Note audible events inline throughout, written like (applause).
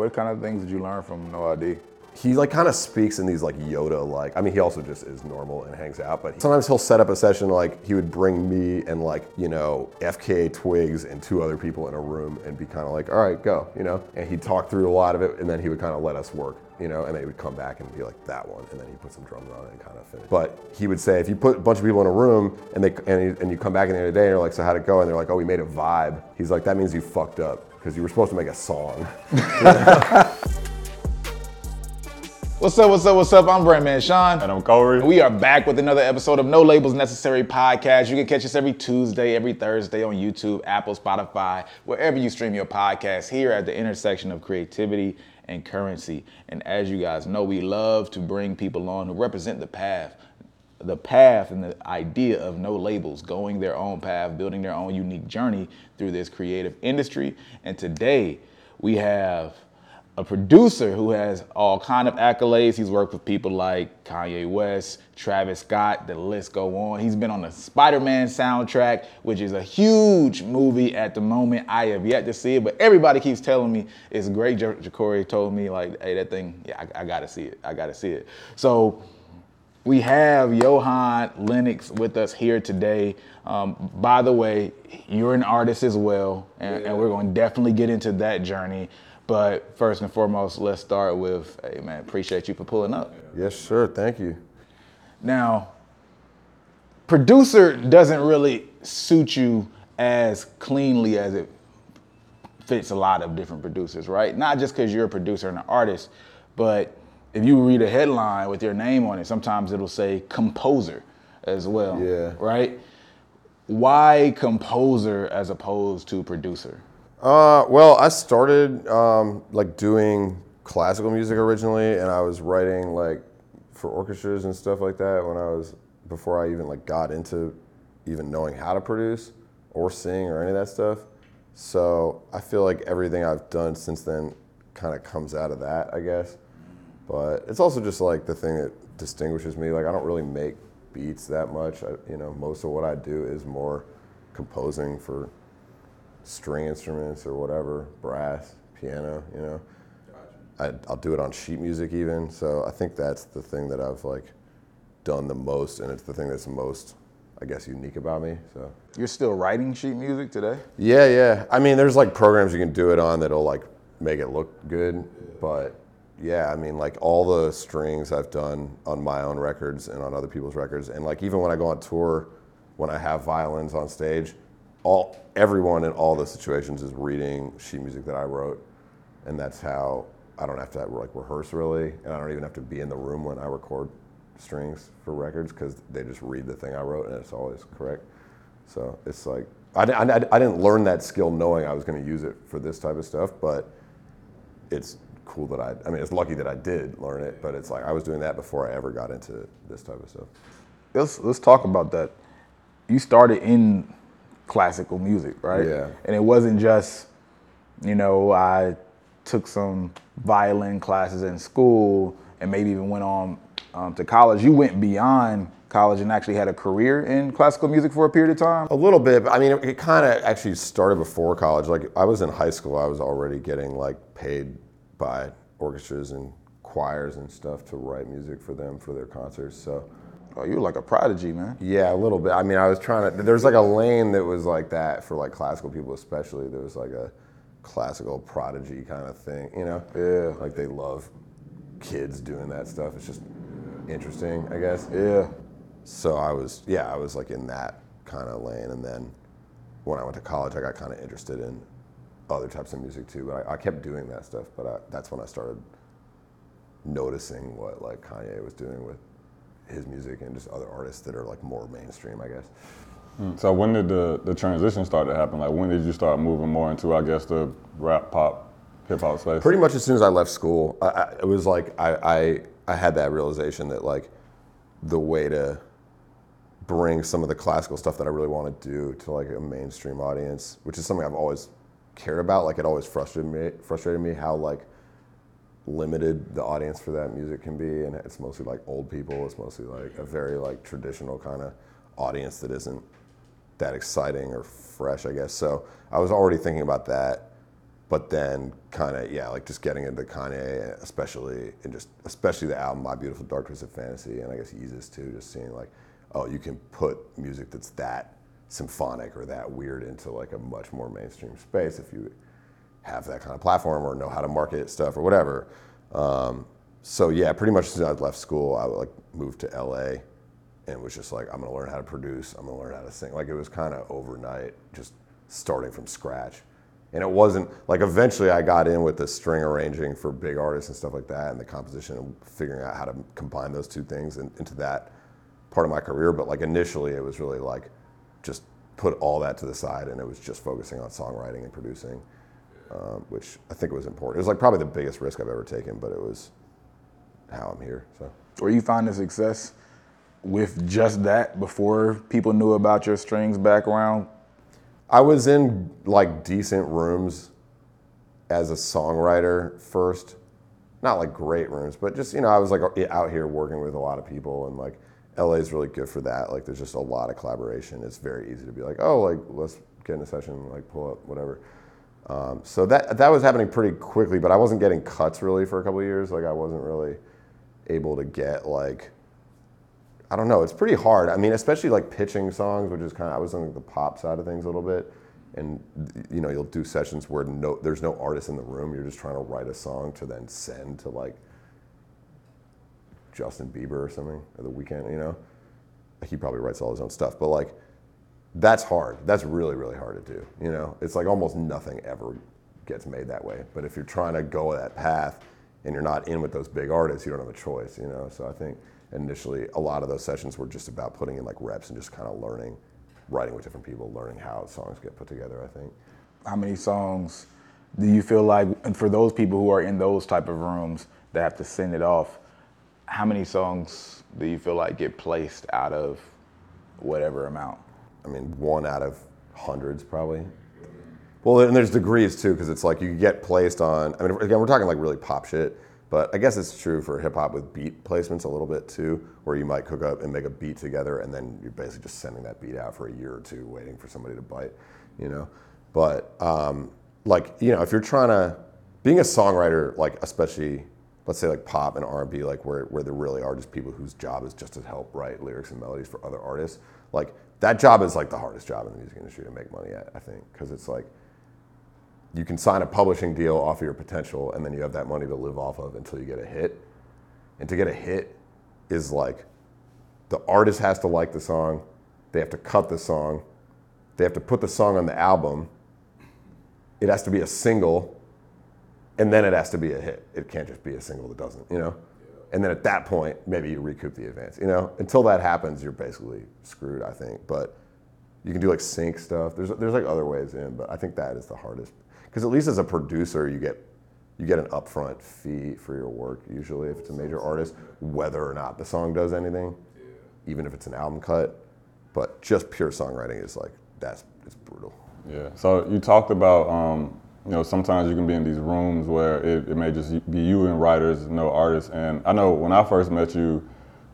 What kind of things did you learn from No ID? he like kind of speaks in these like Yoda like I mean he also just is normal and hangs out but sometimes he'll set up a session like he would bring me and like you know FKA Twigs and two other people in a room and be kind of like all right go you know? And he'd talk through a lot of it and then he would kind of let us work you know? And then he would come back and be like that one and then he'd put some drums on it and kind of finish. But he would say if you put a bunch of people in a room and they and, he, and you come back in the end of the day and you're like so how'd it go and they're like oh we made a vibe. He's like that means you fucked up because you were supposed to make a song (laughs) What's up, what's up, what's up? I'm Brandman Sean. And I'm Kohrey. We are back with another episode of No Labels Necessary podcast. You can catch us every Tuesday, every Thursday on YouTube, Apple, Spotify, wherever you stream your podcast, here at the intersection of creativity and currency. And as you guys know, we love to bring people on who represent the path, the path and the idea of no labels, going their own path, building their own unique journey through this creative industry. And today we have a producer who has all kind of accolades. He's worked with people like Kanye West, Travis Scott, the list go on. He's been on the Spider-Man soundtrack, which is a huge movie at the moment. I have yet to see it, but everybody keeps telling me it's great. Jacorey told me like, hey, that thing, yeah, I, I gotta see it. I gotta see it. So we have Johan Lenox with us here today. Um, by the way, you're an artist as well, and, and we're going to definitely get into that journey. But first and foremost, let's start with, hey man, appreciate you for pulling up. yes sir thank you Now, producer doesn't really suit you as cleanly as it fits a lot of different producers, right? Not just because you're a producer and an artist, but if you read a headline with your name on it, sometimes it'll say composer as well. Yeah. Right? Why composer as opposed to producer? Uh, well, I started um, like doing classical music originally, and I was writing like for orchestras and stuff like that when I was before I even like got into even knowing how to produce or sing or any of that stuff. So I feel like everything I've done since then kind of comes out of that, I guess. But it's also just like the thing that distinguishes me. Like I don't really make beats that much. I, you know, most of what I do is more composing for string instruments or whatever, brass, piano, you know. I, I'll do it on sheet music even. So I think that's the thing that I've like done the most, and it's the thing that's most, I guess, unique about me. So You're still writing sheet music today? yeah, yeah. I mean, there's like programs you can do it on that'll like make it look good, but yeah, I mean, like all the strings I've done on my own records and on other people's records, and like even when I go on tour, when I have violins on stage, all everyone in all the situations is reading sheet music that I wrote, and that's how I don't have to like rehearse really, and I don't even have to be in the room when I record strings for records because they just read the thing I wrote and it's always correct. So it's like I, I, I didn't learn that skill knowing I was going to use it for this type of stuff, but it's cool that I. I mean, it's lucky that I did learn it, but it's like I was doing that before I ever got into this type of stuff. let's let's talk about that. You started in classical music, right? Yeah. And it wasn't just, you know, I took some violin classes in school and maybe even went on um, to college. You went beyond college and actually had a career in classical music for a period of time. A little bit, but I mean, it, it kind of actually started before college. Like I was in high school, I was already getting like paid by orchestras and choirs and stuff to write music for them for their concerts. So. Oh, you were like a prodigy, man. Yeah, a little bit. I mean, I was trying to. There's like a lane that was like that for like classical people, especially. There was like a classical prodigy kind of thing, you know? Yeah. Like they love kids doing that stuff. It's just interesting, I guess. Yeah. So I was, yeah, I was like in that kind of lane. And then when I went to college, I got kind of interested in other types of music too. But I, I kept doing that stuff. But I, that's when I started noticing what like Kanye was doing with his music and just other artists that are like more mainstream, I guess. Hmm. So when did the, the transition start to happen? Like when did you start moving more into, I guess, the rap, pop, hip hop space? Pretty much as soon as I left school, I, I, it was like I, I I had that realization that like the way to bring some of the classical stuff that I really want to do to like a mainstream audience, which is something I've always cared about. Like it always frustrated me frustrated me how like limited the audience for that music can be, and it's mostly like old people. It's mostly like a very like traditional kind of audience that isn't that exciting or fresh, I guess. So I was already thinking about that but then kind of yeah, like just getting into Kanye, especially and just especially the album My Beautiful Dark Twisted Fantasy, and I guess Yeezus too. Just seeing like, oh, you can put music that's that symphonic or that weird into like a much more mainstream space if you have that kind of platform or know how to market stuff or whatever. Um, so yeah, pretty much since I left school, I like moved to LA and was just like, I'm gonna learn how to produce, I'm gonna learn how to sing. Like it was kind of overnight, just starting from scratch. And it wasn't like eventually I got in with the string arranging for big artists and stuff like that, and the composition and figuring out how to combine those two things in, into that part of my career. But like initially, it was really like just put all that to the side, and it was just focusing on songwriting and producing, um, which I think was important. It was like probably the biggest risk I've ever taken, but it was how I'm here. So. Were you finding success with just that before people knew about your strings background? I was in like decent rooms as a songwriter first. Not like great rooms, but just, you know, I was like out here working with a lot of people and like LA is really good for that. Like there's just a lot of collaboration. It's very easy to be like, oh, like let's get in a session, like pull up whatever. Um, so that that was happening pretty quickly, but I wasn't getting cuts really for a couple years. Like I wasn't really able to get like I don't know. It's pretty hard. I mean, especially like pitching songs, which is kind of I was on the pop side of things a little bit, and you know you'll do sessions where no there's no artist in the room. You're just trying to write a song to then send to like Justin Bieber or something or The Weeknd. You know, he probably writes all his own stuff, but like that's hard. That's really really hard to do. You know, it's like almost nothing ever gets made that way. But if you're trying to go that path and you're not in with those big artists, you don't have a choice. You know, so I think initially a lot of those sessions were just about putting in like reps and just kind of learning writing with different people learning how songs get put together i think how many songs do you feel like and for those people who are in those type of rooms that have to send it off how many songs do you feel like get placed out of whatever amount i mean one out of hundreds probably well and there's degrees too because it's like you get placed on i mean again we're talking like really pop shit but I guess it's true for hip hop with beat placements a little bit too, where you might cook up and make a beat together, and then you're basically just sending that beat out for a year or two, waiting for somebody to bite, you know. But um, like you know, if you're trying to being a songwriter, like especially let's say like pop and R&B, like where where there really are just people whose job is just to help write lyrics and melodies for other artists, like that job is like the hardest job in the music industry to make money at, I think, because it's like you can sign a publishing deal off of your potential and then you have that money to live off of until you get a hit. And to get a hit is like the artist has to like the song, they have to cut the song, they have to put the song on the album, it has to be a single, and then it has to be a hit. It can't just be a single that doesn't, you know? And then at that point, maybe you recoup the advance. You know, until that happens, you're basically screwed, I think. But you can do like sync stuff. There's there's like other ways in, but I think that is the hardest because at least as a producer, you get you get an upfront fee for your work usually if it's a major artist, whether or not the song does anything, even if it's an album cut. But just pure songwriting is like that's it's brutal. Yeah. So you talked about um, you know sometimes you can be in these rooms where it, it may just be you and writers, no artists. And I know when I first met you.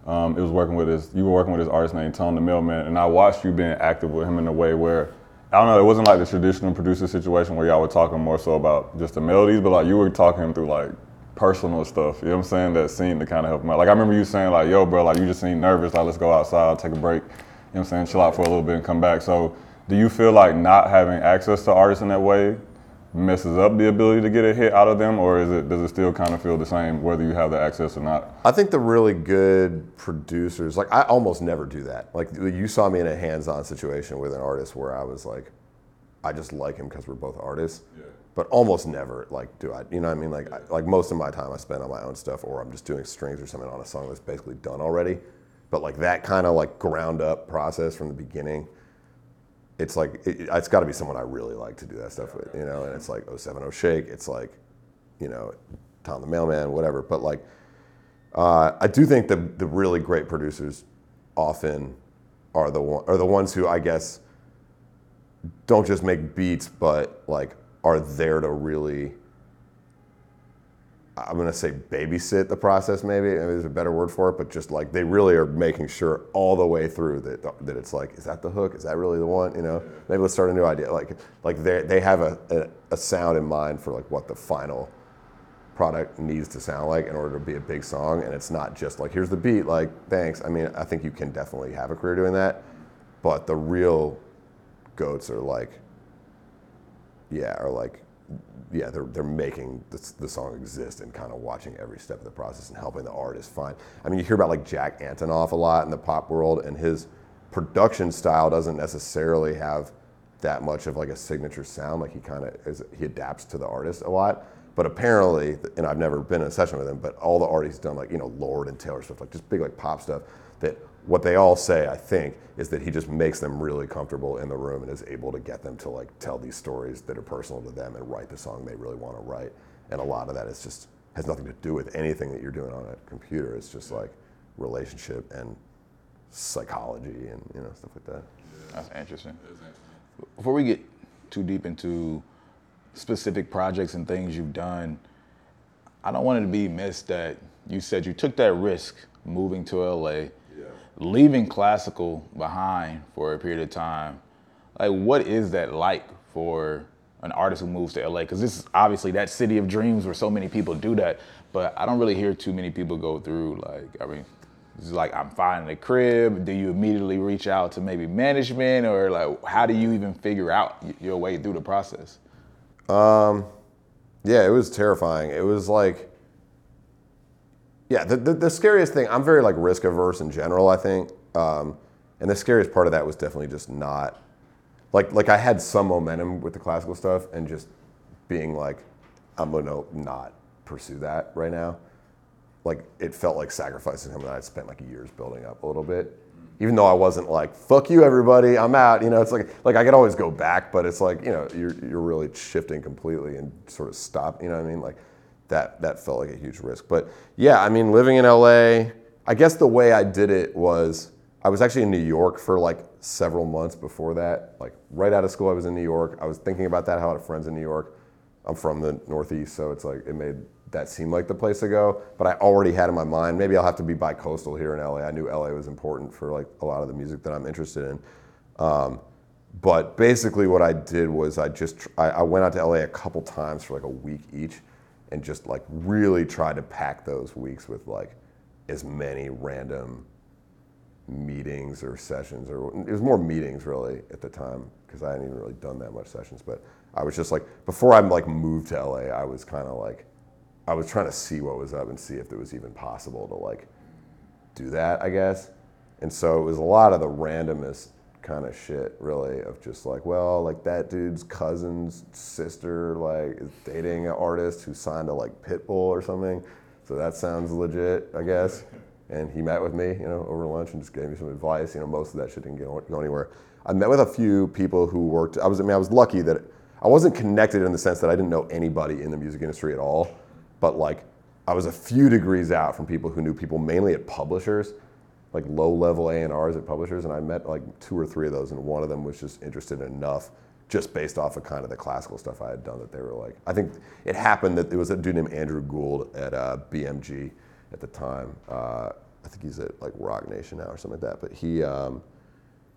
Um, it was working with this. You were working with this artist named Tone the Mailman, and I watched you being active with him in a way where I don't know. It wasn't like the traditional producer situation where y'all were talking more so about just the melodies, but like you were talking him through like personal stuff. You know what I'm saying? That seemed to kind of help him out. Like I remember you saying like, "Yo, bro, like you just seem nervous. Like let's go outside, take a break." You know what I'm saying? Chill out for a little bit and come back. So, do you feel like not having access to artists in that way messes up the ability to get a hit out of them, or is it does it still kind of feel the same whether you have the access or not? I think the really good producers, like I almost never do that. Like you saw me in a hands-on situation with an artist where I was like, I just like him because we're both artists. Yeah. But almost never like do I, you know what I mean? Like. I, like most of my time I spend on my own stuff, or I'm just doing strings or something on a song that's basically done already. But like that kind of like ground up process from the beginning it's like it, has got to be someone I really like to do that stuff with, you know. And it's like 070 Shake, it's like, you know, Tom the Mailman, whatever. But like, uh, I do think the the really great producers often are the one, are the ones who I guess don't just make beats, but like are there to really I'm gonna say babysit the process. Maybe there's a better word for it, but just like they really are making sure all the way through that that it's like, is that the hook? Is that really the one? You know, maybe let's start a new idea. Like like they they have a, a, a sound in mind for like what the final product needs to sound like in order to be a big song, and it's not just like here's the beat. Like thanks. I mean, I think you can definitely have a career doing that, but the real goats are like, yeah, are like yeah, they're, they're making the, the song exist and kind of watching every step of the process and helping the artist find. I mean, you hear about like Jack Antonoff a lot in the pop world, and his production style doesn't necessarily have that much of like a signature sound. Like he kind of he adapts to the artist a lot. But apparently, and I've never been in a session with him, but all the artists done like you know Lorde and Taylor Swift, like just big like pop stuff that what they all say, I think, is that he just makes them really comfortable in the room and is able to get them to like tell these stories that are personal to them and write the song they really want to write. And a lot of that is just has nothing to do with anything that you're doing on a computer. It's just like relationship and psychology and you know stuff like that. That's interesting. Before we get too deep into specific projects and things you've done, I don't want it to be missed that you said you took that risk moving to LA leaving classical behind for a period of time, like what is that like for an artist who moves to LA? Because this is obviously that city of dreams where so many people do that, but I don't really hear too many people go through like I mean. It's like I'm finding a crib. Do you immediately reach out to maybe management, or like how do you even figure out your way through the process? Um, yeah, it was terrifying. It was like yeah, the, the, the, scariest thing, I'm very like risk averse in general, I think. Um, and the scariest part of that was definitely just not, like, like I had some momentum with the classical stuff and just being like, I'm gonna not pursue that right now. Like, it felt like sacrificing something that I'd spent like years building up a little bit. Even though I wasn't like, fuck you, everybody, I'm out. You know, it's like, like I could always go back, but it's like, you know, you're, you're really shifting completely and sort of stop, you know what I mean? Like, that that felt like a huge risk. But yeah, I mean, living in LA, I guess the way I did it was I was actually in New York for like several months before that. Like right out of school, I was in New York. I was thinking about that. How I had friends in New York. I'm from the Northeast, so it's like it made that seem like the place to go. But I already had in my mind maybe I'll have to be bi-coastal here in LA. I knew LA was important for like a lot of the music that I'm interested in. Um, but basically, what I did was I just I, I went out to LA a couple times for like a week each and just like really try to pack those weeks with like as many random meetings or sessions or it was more meetings really at the time because I hadn't even really done that much sessions but I was just like before I like moved to LA I was kind of like I was trying to see what was up and see if it was even possible to like do that I guess. And so it was a lot of the randomest kind of shit, really, of just like, well, like that dude's cousin's sister, like, is dating an artist who signed to like Pitbull or something. So that sounds legit, I guess. And he met with me, you know, over lunch and just gave me some advice. You know, most of that shit didn't go anywhere. I met with a few people who worked. I was, I mean, I was lucky that I wasn't connected in the sense that I didn't know anybody in the music industry at all. But like, I was a few degrees out from people who knew people mainly at publishers like low level A&Rs at publishers and I met like two or three of those and one of them was just interested enough just based off of kind of the classical stuff I had done that they were like I think it happened that there was a dude named Andrew Gould at uh, BMG at the time. Uh, I think he's at like Roc Nation now or something like that but he um,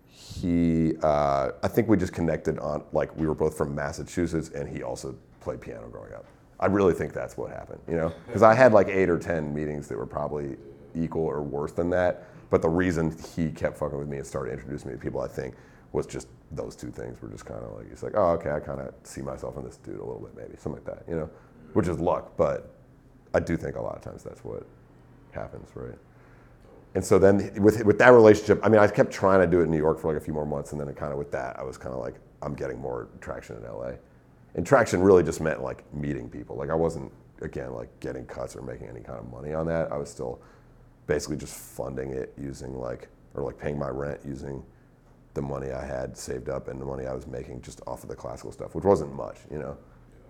he uh, I think we just connected on like we were both from Massachusetts and he also played piano growing up. I really think that's what happened you know? Because I had like eight or ten meetings that were probably equal or worse than that but the reason he kept fucking with me and started introducing me to people, I think, was just those two things were just kind of like, he's like, oh, okay, I kind of see myself in this dude a little bit, maybe, something like that, you know, which is luck. But I do think a lot of times that's what happens, right? And so then with, with that relationship, I mean, I kept trying to do it in New York for like a few more months. And then kind of with that, I was kind of like, I'm getting more traction in LA. And traction really just meant like meeting people. Like I wasn't, again, like getting cuts or making any kind of money on that. I was still basically just funding it using like or like paying my rent using the money I had saved up and the money I was making just off of the classical stuff, which wasn't much, you know.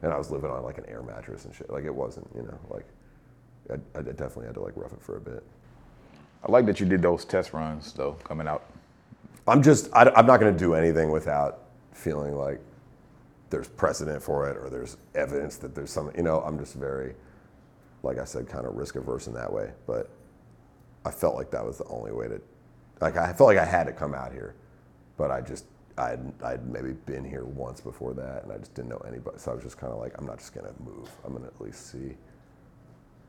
And I was living on like an air mattress and shit. Like it wasn't, you know, like I, I definitely had to like rough it for a bit. I like that you did those test runs though, coming out. I'm just, I, I'm not going to do anything without feeling like there's precedent for it or there's evidence that there's some, you know, I'm just very, like I said, kind of risk averse in that way. But I felt like that was the only way to, like I felt like I had to come out here, but I just I'd I'd maybe been here once before that, and I just didn't know anybody. So I was just kind of like, I'm not just gonna move. I'm gonna at least see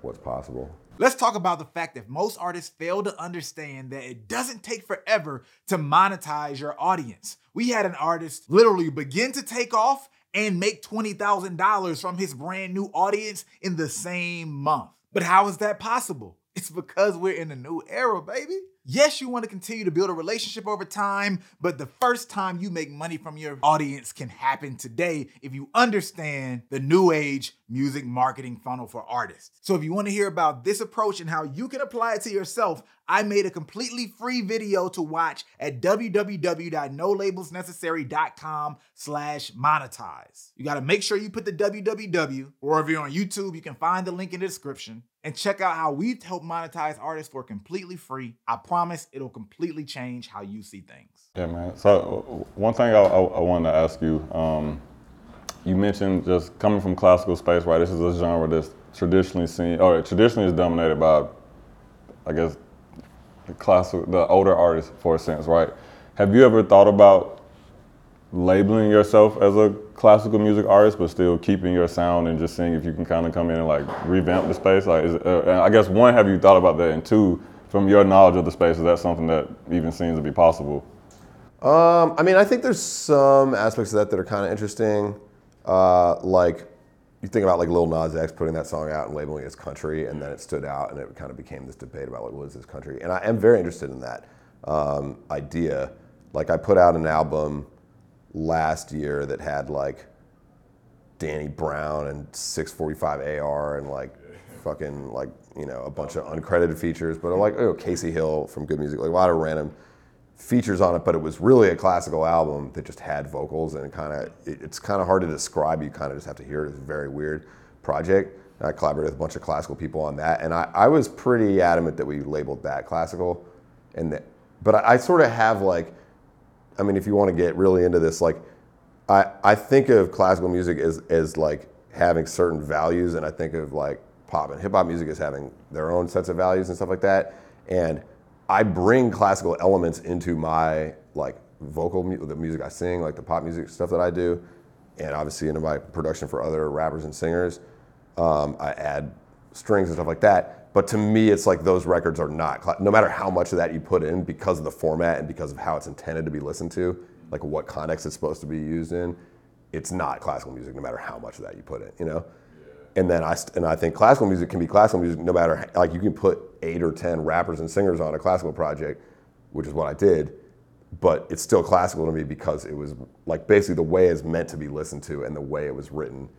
what's possible. Let's talk about the fact that most artists fail to understand that it doesn't take forever to monetize your audience. We had an artist literally begin to take off and make $20,000 from his brand new audience in the same month. But how is that possible? It's because we're in a new era, baby. Yes, you want to continue to build a relationship over time, but the first time you make money from your audience can happen today if you understand the new age music marketing funnel for artists. So if you want to hear about this approach and how you can apply it to yourself, I made a completely free video to watch at www.nolabelsnecessary.com slash monetize. You got to make sure you put the www, or if you're on YouTube, you can find the link in the description and check out how we've helped monetize artists for completely free. I promise it'll completely change how you see things. Yeah, man. So one thing I, I, I wanted to ask you, um, you mentioned just coming from classical space, right? This is a genre that's traditionally seen, or traditionally is dominated by, I guess, the classical, the older artists, for a sense, right? Have you ever thought about labeling yourself as a classical music artist, but still keeping your sound and just seeing if you can kind of come in and like revamp the space? Like, is, uh, I guess one, have you thought about that, and two, from your knowledge of the space, is that something that even seems to be possible? Um, I mean, I think there's some aspects of that that are kind of interesting. Uh, like you think about like Lil Nas X putting that song out and labeling it as country, and then it stood out, and it kind of became this debate about like what is this country. And I am very interested in that um, idea. Like I put out an album last year that had like Danny Brown and 645 AR and like fucking like you know a bunch of uncredited features, but like oh Casey Hill from Good Music, like a lot of random features on it, but it was really a classical album that just had vocals and kind of it, it's kind of hard to describe. You kind of just have to hear it. It's a very weird project. I collaborated with a bunch of classical people on that, and I, I was pretty adamant that we labeled that classical, and that, but I, I sort of have like, I mean, if you want to get really into this, like, I I think of classical music as as like having certain values, and I think of like pop and hip hop music as having their own sets of values and stuff like that, and I bring classical elements into my like vocal the music I sing, like the pop music stuff that I do, and obviously into my production for other rappers and singers. Um, I add strings and stuff like that. But to me, it's like those records are not. No matter how much of that you put in, because of the format and because of how it's intended to be listened to, like what context it's supposed to be used in, it's not classical music. No matter how much of that you put in, you know and then I and I think classical music can be classical music no matter like you can put eight or ten rappers and singers on a classical project, which is what I did, but it's still classical to me because it was like basically the way it's meant to be listened to and the way it was written.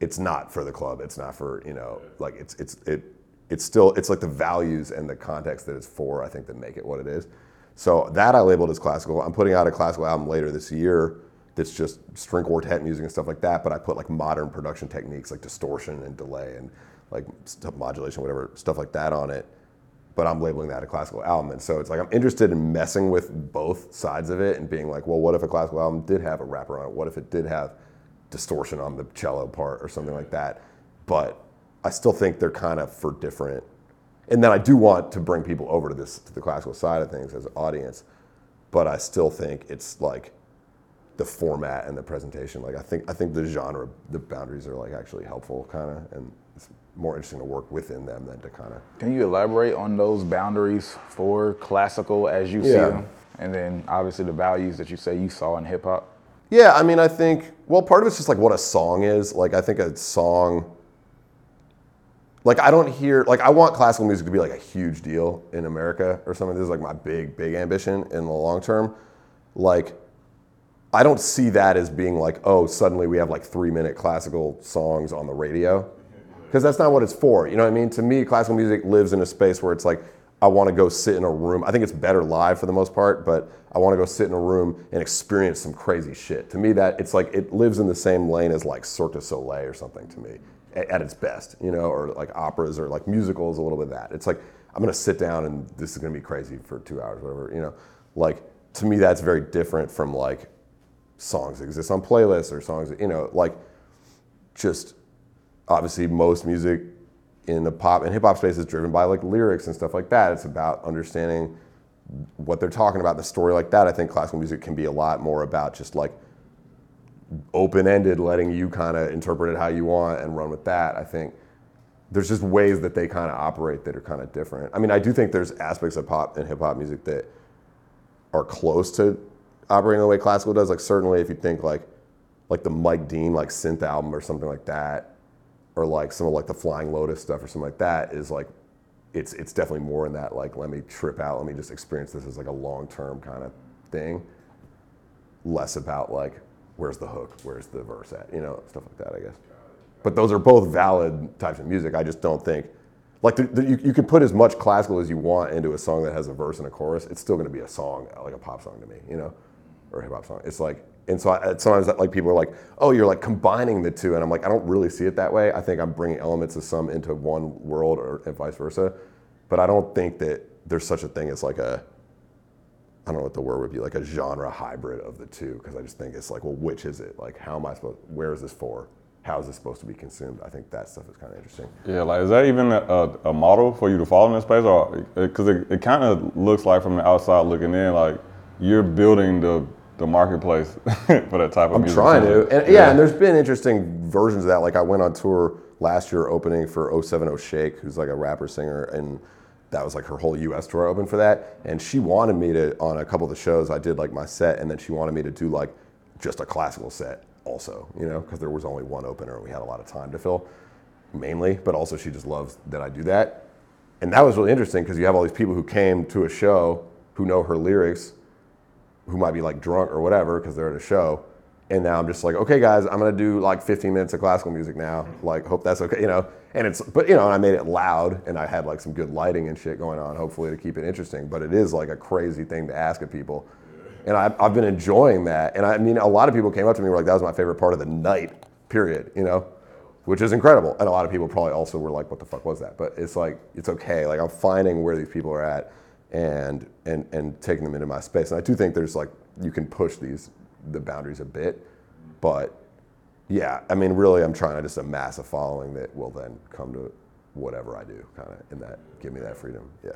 It's not for the club. It's not for you know like it's it's it it's still it's like the values and the context that it's for. I think that make it what it is. So that I labeled as classical. I'm putting out a classical album later this year that's just string quartet music and stuff like that. But I put like modern production techniques like distortion and delay and like modulation, whatever stuff like that on it. But I'm labeling that a classical album, and so it's like I'm interested in messing with both sides of it and being like, well, what if a classical album did have a rapper on it? What if it did have distortion on the cello part or something like that? But I still think they're kind of for different. And then I do want to bring people over to this to the classical side of things as an audience, but I still think it's like the format and the presentation. Like I think I think the genre, the boundaries are like actually helpful, kind of, and more interesting to work within them than to kind of. Can you elaborate on those boundaries for classical as you see them, and then obviously the values that you say you saw in hip hop? Yeah, I mean, I think well, part of it's just like what a song is. Like I think a song. Like I don't hear like I want classical music to be like a huge deal in America or something. This is like my big big ambition in the long term. Like I don't see that as being like, oh, suddenly we have like three minute classical songs on the radio. Because that's not what it's for. You know what I mean? To me, classical music lives in a space where it's like, I want to go sit in a room. I think it's better live for the most part, but I want to go sit in a room and experience some crazy shit. To me, that it's like it lives in the same lane as like Cirque du Soleil or something to me at, its best, you know, or like operas or like musicals, a little bit of that. It's like, I'm going to sit down and this is going to be crazy for two hours, whatever, you know. Like, to me, that's very different from like songs that exist on playlists or songs that, you know, like just obviously most music in the pop and hip hop space is driven by like lyrics and stuff like that. It's about understanding what they're talking about, the story like that. I think classical music can be a lot more about just like open ended, letting you kind of interpret it how you want and run with that. I think there's just ways that they kind of operate that are kind of different. I mean, I do think there's aspects of pop and hip hop music that are close to operating the way classical does. Like certainly, if you think like like the Mike Dean like synth album or something like that, or like some of like the Flying Lotus stuff or something like that is like it's it's definitely more in that like let me trip out, let me just experience this as like a long term kind of thing. Less about like where's the hook, where's the verse at, you know, stuff like that. I guess. But those are both valid types of music. I just don't think like the, the, you, you can put as much classical as you want into a song that has a verse and a chorus. It's still going to be a song, like a pop song to me, you know, or a hip hop song. It's like, and so I, uh, sometimes like people are like, oh, you're like combining the two, and I'm like, I don't really see it that way. I think I'm bringing elements of some into one world, or and vice versa. But I don't think that there's such a thing as like a, I don't know what the word would be, like a genre hybrid of the two, because I just think it's like, well, which is it? Like, how am I supposed? Where is this for? how is this supposed to be consumed? I think that stuff is kind of interesting. Yeah, like is that even a, a model for you to follow in this space, or uh, because it, it kind of looks like from the outside looking in, like you're building the the marketplace (laughs) for that type of music. I'm trying to, and yeah. yeah, and there's been interesting versions of that. Like I went on tour last year opening for 070 Shake, who's like a rapper singer, and that was like her whole U.S. tour open for that. And she wanted me to on a couple of the shows I did like my set, and then she wanted me to do like just a classical set also, you know, because there was only one opener and we had a lot of time to fill, mainly. But also, she just loves that I do that. And that was really interesting because you have all these people who came to a show who know her lyrics, who might be like drunk or whatever because they're at a show. And now I'm just like, okay, guys, I'm gonna do like 15 minutes of classical music now. Like, hope that's okay, you know. And it's, but you know, I made it loud and I had like some good lighting and shit going on, hopefully to keep it interesting. But it is like a crazy thing to ask of people and I, have been enjoying that. And I mean, a lot of people came up to me were like, that was my favorite part of the night, period, you know, which is incredible. And a lot of people probably also were like, what the fuck was that? But it's like, it's okay. Like, I'm finding where these people are at and, and, and taking them into my space. And I do think there's like, you can push these, the boundaries a bit. But yeah, I mean, really, I'm trying to just amass a following that will then come to whatever I do, kind of in that, give me that freedom. Yeah.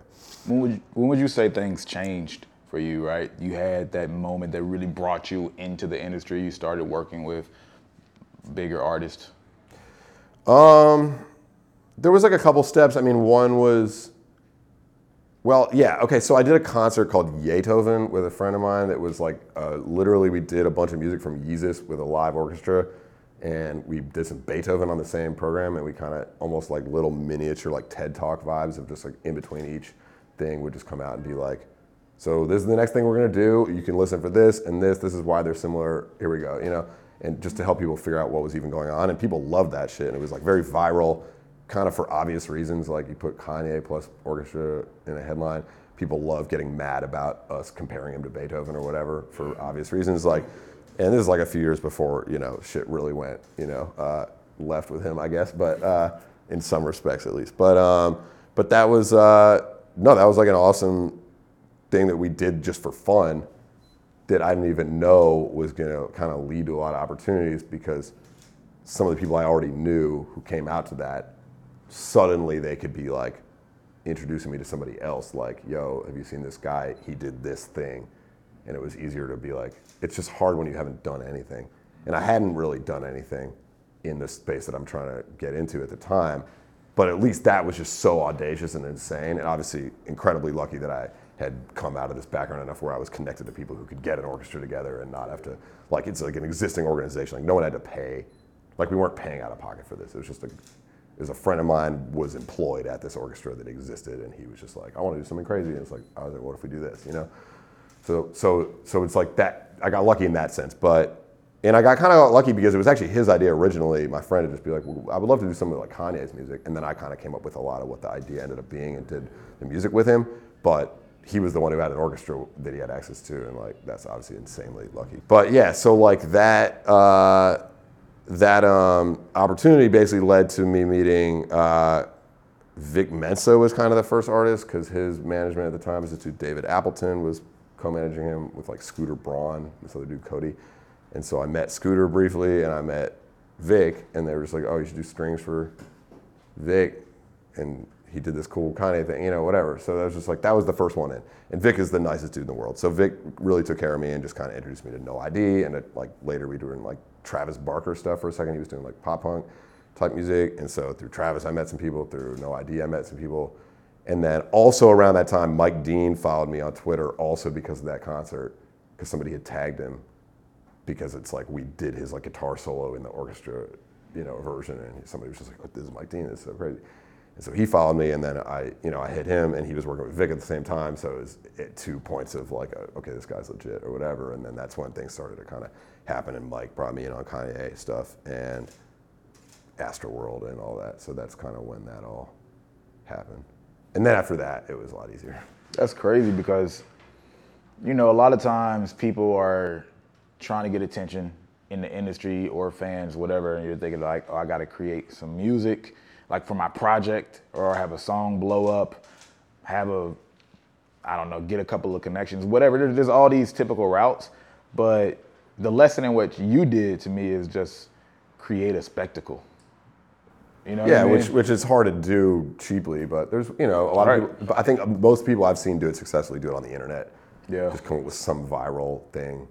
When would, you, when would you say things changed for you, right? You had that moment that really brought you into the industry. You started working with bigger artists. Um, there was like a couple steps. I mean, one was, well, yeah, okay. So I did a concert called Yeethoven with a friend of mine. That was like uh, literally we did a bunch of music from Yeezus with a live orchestra, and we did some Beethoven on the same program, and we kind of almost like little miniature like TED Talk vibes of just like in between each thing would just come out and be like so this is the next thing we're gonna do. You can listen for this and this. This is why they're similar. Here we go. You know, and just to help people figure out what was even going on. And people loved that shit. And it was like very viral, kind of for obvious reasons. Like you put Kanye plus orchestra in a headline. People love getting mad about us comparing him to Beethoven or whatever for obvious reasons. Like, and this is like a few years before you know shit really went you know uh, left with him, I guess. But uh, in some respects, at least. But um, but that was uh, no, that was like an awesome thing that we did just for fun that I didn't even know was going to kind of lead to a lot of opportunities because some of the people I already knew who came out to that, suddenly they could be like introducing me to somebody else, like, yo, have you seen this guy? He did this thing. And it was easier to be like, it's just hard when you haven't done anything. And I hadn't really done anything in the space that I'm trying to get into at the time. But at least that was just so audacious and insane. And obviously, incredibly lucky that I had come out of this background enough where I was connected to people who could get an orchestra together and not have to like it's like an existing organization. Like no one had to pay. Like we weren't paying out of pocket for this. It was just a was a friend of mine was employed at this orchestra that existed and he was just like, I want to do something crazy. And it's like, I was like, what if we do this? You know? So so so it's like that I got lucky in that sense. But and I got kind of lucky because it was actually his idea originally. My friend would just be like, well, I would love to do something like Kanye's music. And then I kind of came up with a lot of what the idea ended up being and did the music with him. But he was the one who had an orchestra that he had access to, and like that's obviously insanely lucky. But yeah, so like that uh, that um, opportunity basically led to me meeting uh, Vic Mensa was kind of the first artist because his management at the time, dude David Appleton, was co-managing him with like Scooter Braun, this other dude Cody, and so I met Scooter briefly, and I met Vic, and they were just like, oh, you should do strings for Vic and he did this cool Kanye thing, you know, whatever. So that was just like that was the first one in. And Vic is the nicest dude in the world. So Vic really took care of me and just kind of introduced me to No ID. And it, like later we were doing like Travis Barker stuff for a second. He was doing like pop punk type music. And so through Travis, I met some people. Through No ID, I met some people. And then also around that time, Mike Dean followed me on Twitter also because of that concert, because somebody had tagged him because it's like we did his like guitar solo in the orchestra, you know, version, and somebody was just like, oh, "This is Mike Dean. This is so crazy." And so he followed me, and then I, you know, I hit him, and he was working with Vic at the same time. So it was at two points of like, uh, okay, this guy's legit or whatever. And then that's when things started to kind of happen. And Mike brought me in on Kanye stuff and Astroworld and all that. So that's kind of when that all happened. And then after that, it was a lot easier. That's crazy because, you know, a lot of times people are trying to get attention in the industry or fans, whatever, and you're thinking like, oh, I got to create some music, like for my project, or have a song blow up, have a, I don't know, get a couple of connections, whatever. There's all these typical routes, but the lesson in what you did to me is just create a spectacle. You know? what Yeah, I mean? which which is hard to do cheaply, but there's you know a lot Right. of people. But I think most people I've seen do it successfully do it on the internet. Yeah. Just come up with some viral thing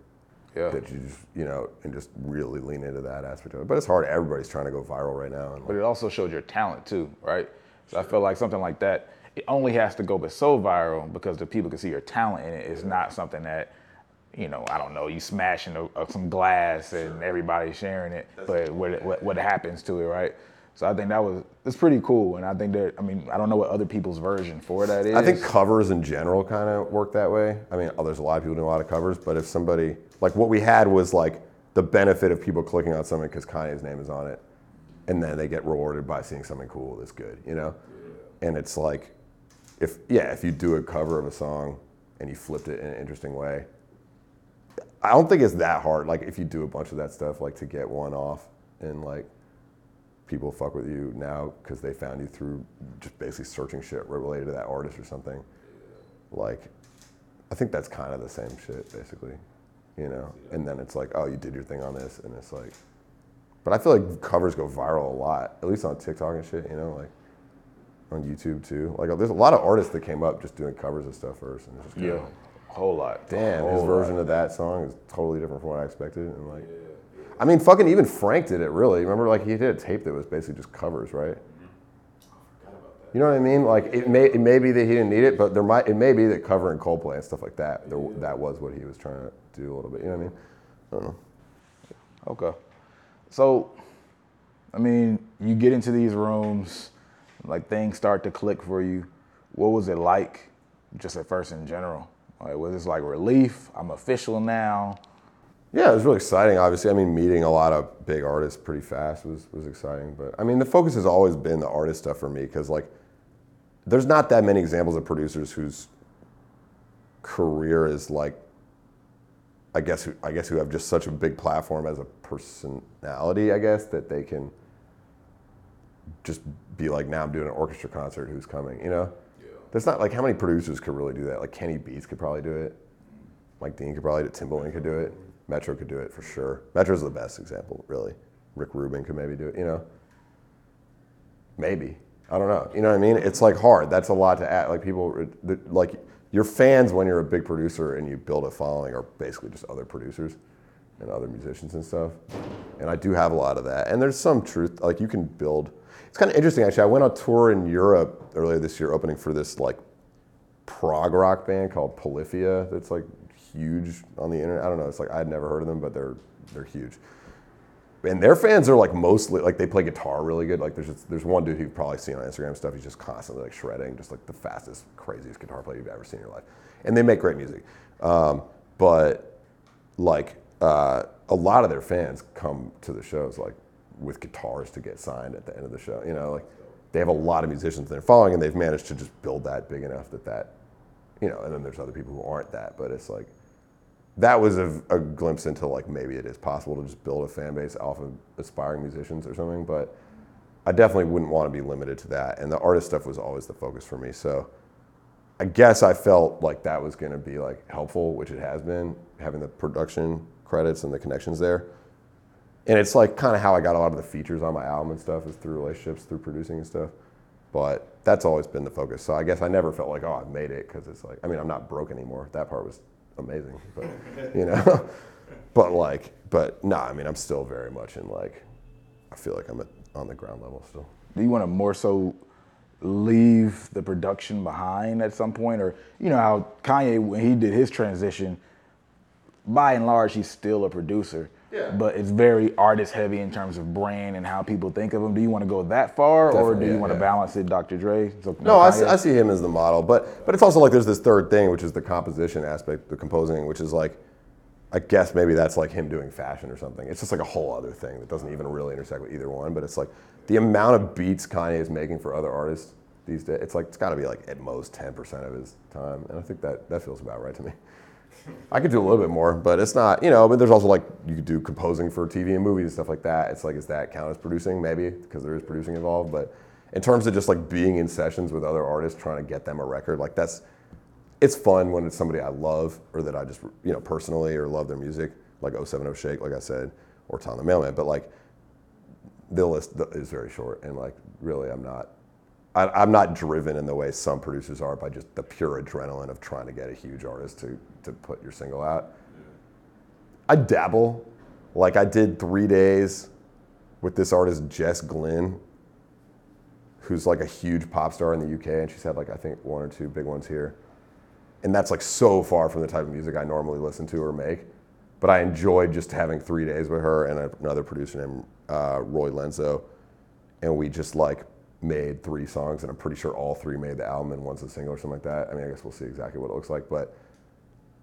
Yeah. that you just you know and just really lean into that aspect of it. But it's hard. Everybody's trying to go viral right now. And but it also showed your talent too, right? So I feel like something like that, it only has to go but so viral because the people can see your talent in it. It's not something that, you know, I don't know, you smashing a, a, some glass and everybody's sharing it, but what, what what happens to it, right? So I think that was it's pretty cool, and I think that I mean I don't know what other people's version for that is. I think covers in general kind of work that way. I mean, oh, there's a lot of people doing a lot of covers, but if somebody like what we had was like the benefit of people clicking on something because Kanye's name is on it, and then they get rewarded by seeing something cool that's good, you know. And it's like, if yeah, if you do a cover of a song and you flipped it in an interesting way, I don't think it's that hard. Like if you do a bunch of that stuff, like to get one off and like people fuck with you now because they found you through just basically searching shit related to that artist or something. Like, I think that's kind of the same shit, basically, you know. And then it's like, oh, you did your thing on this, and it's like, but I feel like covers go viral a lot, at least on TikTok and shit, you know, like on YouTube too. Like, there's a lot of artists that came up just doing covers of stuff first, and it's just yeah, kinda, whole lot. damn, whole his lot. version of that song is totally different from what I expected, and like. I mean, fucking even Frank did it really. Remember, like he did a tape that was basically just covers, right? Mm-hmm. You know what I mean? Like it may it may be that he didn't need it, but there might it may be that covering Coldplay and stuff like that. There, that was what he was trying to do a little bit. You know what I mean? I don't know. Okay. So, I mean, you get into these rooms, like things start to click for you. What was it like, just at first in general? Like, was this like relief? I'm official now. Yeah, it was really exciting. Obviously, I mean, meeting a lot of big artists pretty fast was was exciting. But I mean, the focus has always been the artist stuff for me because like, there's not that many examples of producers whose career is like, I guess I guess who have just such a big platform as a personality. I guess that they can just be like, now I'm doing an orchestra concert. Who's coming? You know. There's not like how many producers could really do that. Like Kenny Beats could probably do it. Mike Dean could probably do it. Timbaland could do it. Metro could do it for sure. Metro's the best example, really. Rick Rubin could maybe do it, you know? Maybe. I don't know. You know what I mean? It's like hard. That's a lot to add. Like people, uh, like your fans when you're a big producer and you build a following are basically just other producers and other musicians and stuff. And I do have a lot of that. And there's some truth. Like you can build. It's kind of interesting actually. I went on tour in Europe earlier this year, opening for this like prog rock band called Polyphia. That's like huge on the internet. I don't know. It's like I'd never heard of them, but they're they're huge. And their fans are like mostly like they play guitar really good. Like there's just, there's one dude you've probably seen on Instagram stuff. He's just constantly like shredding, just like the fastest, craziest guitar player you've ever seen in your life. And they make great music. Um, but like uh, a lot of their fans come to the shows like with guitars to get signed at the end of the show. You know, like they have a lot of musicians they're following, and they've managed to just build that big enough that that, you know. And then there's other people who aren't that, but it's like that was a, a glimpse into like maybe it is possible to just build a fan base off of aspiring musicians or something. But I definitely wouldn't want to be limited to that. And the artist stuff was always the focus for me. So I guess I felt like that was going to be like helpful, which it has been having the production credits and the connections there. And it's like kind of how I got a lot of the features on my album and stuff is through relationships, through producing and stuff. But that's always been the focus. So I guess I never felt like, oh, I've made it because it's like, I mean, I'm not broke anymore. That part was amazing, but (laughs) you know, but like, but nah, I mean, I'm still very much in like, I feel like I'm at, on the ground level still. Do you want to more so leave the production behind at some point, or you know how Kanye when he did his transition, by and large he's still a producer. Yeah. But it's very artist heavy in terms of brand and how people think of him. Do you want to go that far, or do you yeah, want to yeah. balance it, Dr. Dre? So, No, I see, I see him as the model, but but it's also like there's this third thing, which is the composition aspect, the composing, which is like, I guess maybe that's like him doing fashion or something. It's just like a whole other thing that doesn't even really intersect with either one. But it's like the amount of beats Kanye is making for other artists these days. It's like it's got to be like at most 10% of his time, and I think that that feels about right to me. I could do a little bit more, but it's not, you know, but there's also like, you could do composing for TV and movies and stuff like that. It's like, is that count as producing? Maybe, because there is producing involved. But in terms of just like being in sessions with other artists, trying to get them a record, like that's, it's fun when it's somebody I love or that I just, you know, personally or love their music, like 070 Shake, like I said, or Tom the Mailman. But like, the list is very short, and like, really, I'm not, I'm not driven in the way some producers are by just the pure adrenaline of trying to get a huge artist to, to put your single out. I dabble. Like I did three days with this artist, Jess Glynne, who's like a huge pop star in the UK, and she's had like I think one or two big ones here. And that's like so far from the type of music I normally listen to or make. But I enjoyed just having three days with her and another producer named uh, Roy Lenzo, and we just like made three songs, and I'm pretty sure all three made the album and one's a single or something like that. I mean, I guess we'll see exactly what it looks like, but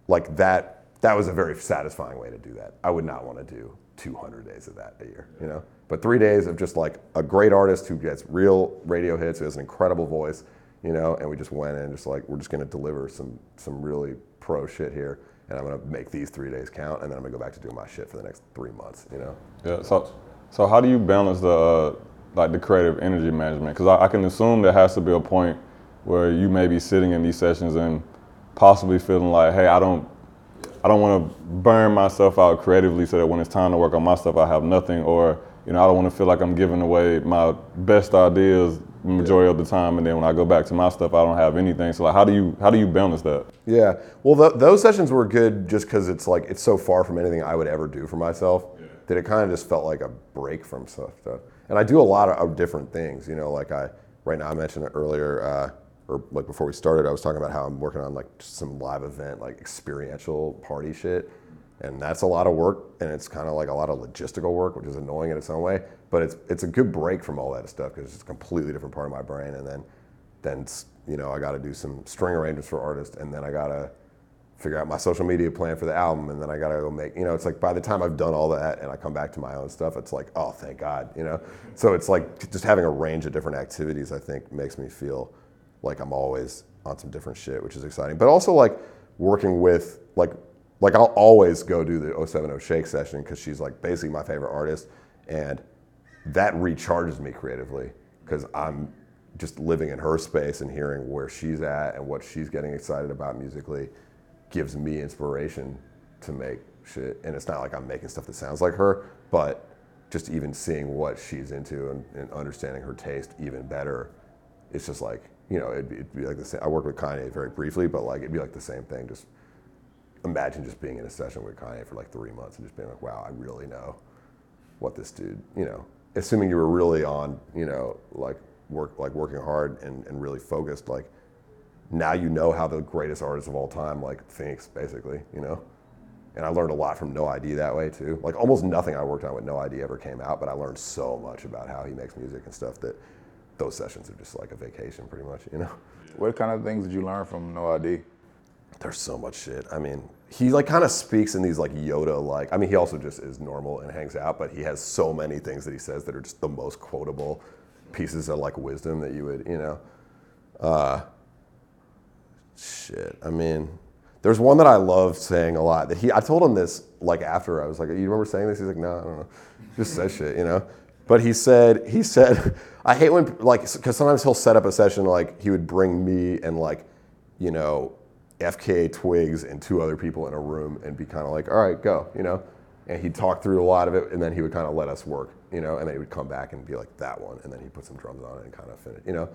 like that, that was a very satisfying way to do that. I would not want to do 200 days of that a year, you know. But three days of just like a great artist who gets real radio hits, who has an incredible voice, you know, and we just went in just like we're just going to deliver some some really pro shit here, and I'm going to make these three days count, and then I'm going to go back to doing my shit for the next three months, you know. Yeah. So, so how do you balance the uh, like the creative energy management? Because I, I can assume there has to be a point where you may be sitting in these sessions and possibly feeling like, hey, I don't, I don't want to burn myself out creatively, so that when it's time to work on my stuff, I have nothing, or you know, I don't want to feel like I'm giving away my best ideas the majority of the time, and then when I go back to my stuff, I don't have anything. So like, how do you how do you balance that? Yeah. Well, th- those sessions were good just because it's like it's so far from anything I would ever do for myself that it kind of just felt like a break from stuff. stuff. And I do a lot of, of different things. You know, like I right now I mentioned it earlier, uh, or like before we started, I was talking about how I'm working on like some live event, like experiential party shit. And that's a lot of work, and it's kind of like a lot of logistical work, which is annoying in its own way. But it's it's a good break from all that stuff because it's a completely different part of my brain. And then then you know I got to do some string arrangements for artists, and then I got to figure out my social media plan for the album, and then I got to go make. You know, it's like by the time I've done all that and I come back to my own stuff, it's like oh thank God, you know. So it's like just having a range of different activities. I think makes me feel like I'm always on some different shit, which is exciting. But also like working with like like I'll always go do the 070 Shake session because she's like basically my favorite artist, and that recharges me creatively because I'm just living in her space and hearing where she's at and what she's getting excited about musically gives me inspiration to make shit. And it's not like I'm making stuff that sounds like her, but just even seeing what she's into and, and understanding her taste even better, it's just like, you know, it'd it'd be like the same. I worked with Kanye very briefly, but like it'd be like the same thing. Just imagine just being in a session with Kanye for like three months and just being like, wow, I really know what this dude, you know, assuming you were really on, you know, like work, like working hard and, and really focused, like now you know how the greatest artist of all time like thinks basically, you know? And I learned a lot from No ID that way too. Like almost nothing I worked on with No ID ever came out, but I learned so much about how he makes music and stuff that those sessions are just like a vacation pretty much, you know? What kind of things did you learn from No ID? There's so much shit. I mean, he like kind of speaks in these like Yoda like. I mean, he also just is normal and hangs out, but he has so many things that he says that are just the most quotable pieces of like wisdom that you would, you know. Uh, shit. I mean, there's one that I love saying a lot. That he, I told him this like after I was like, "You remember saying this?" He's like, "No, I don't know." Just says shit, you know. But he said, he said, (laughs) I hate when like because sometimes he'll set up a session like he would bring me and like, you know, FKA Twigs and two other people in a room and be kind of like, all right, go, you know. And he'd talk through a lot of it, and then he would kind of let us work, you know. And then he would come back and be like, that one, and then he'd put some drums on it and kind of you know.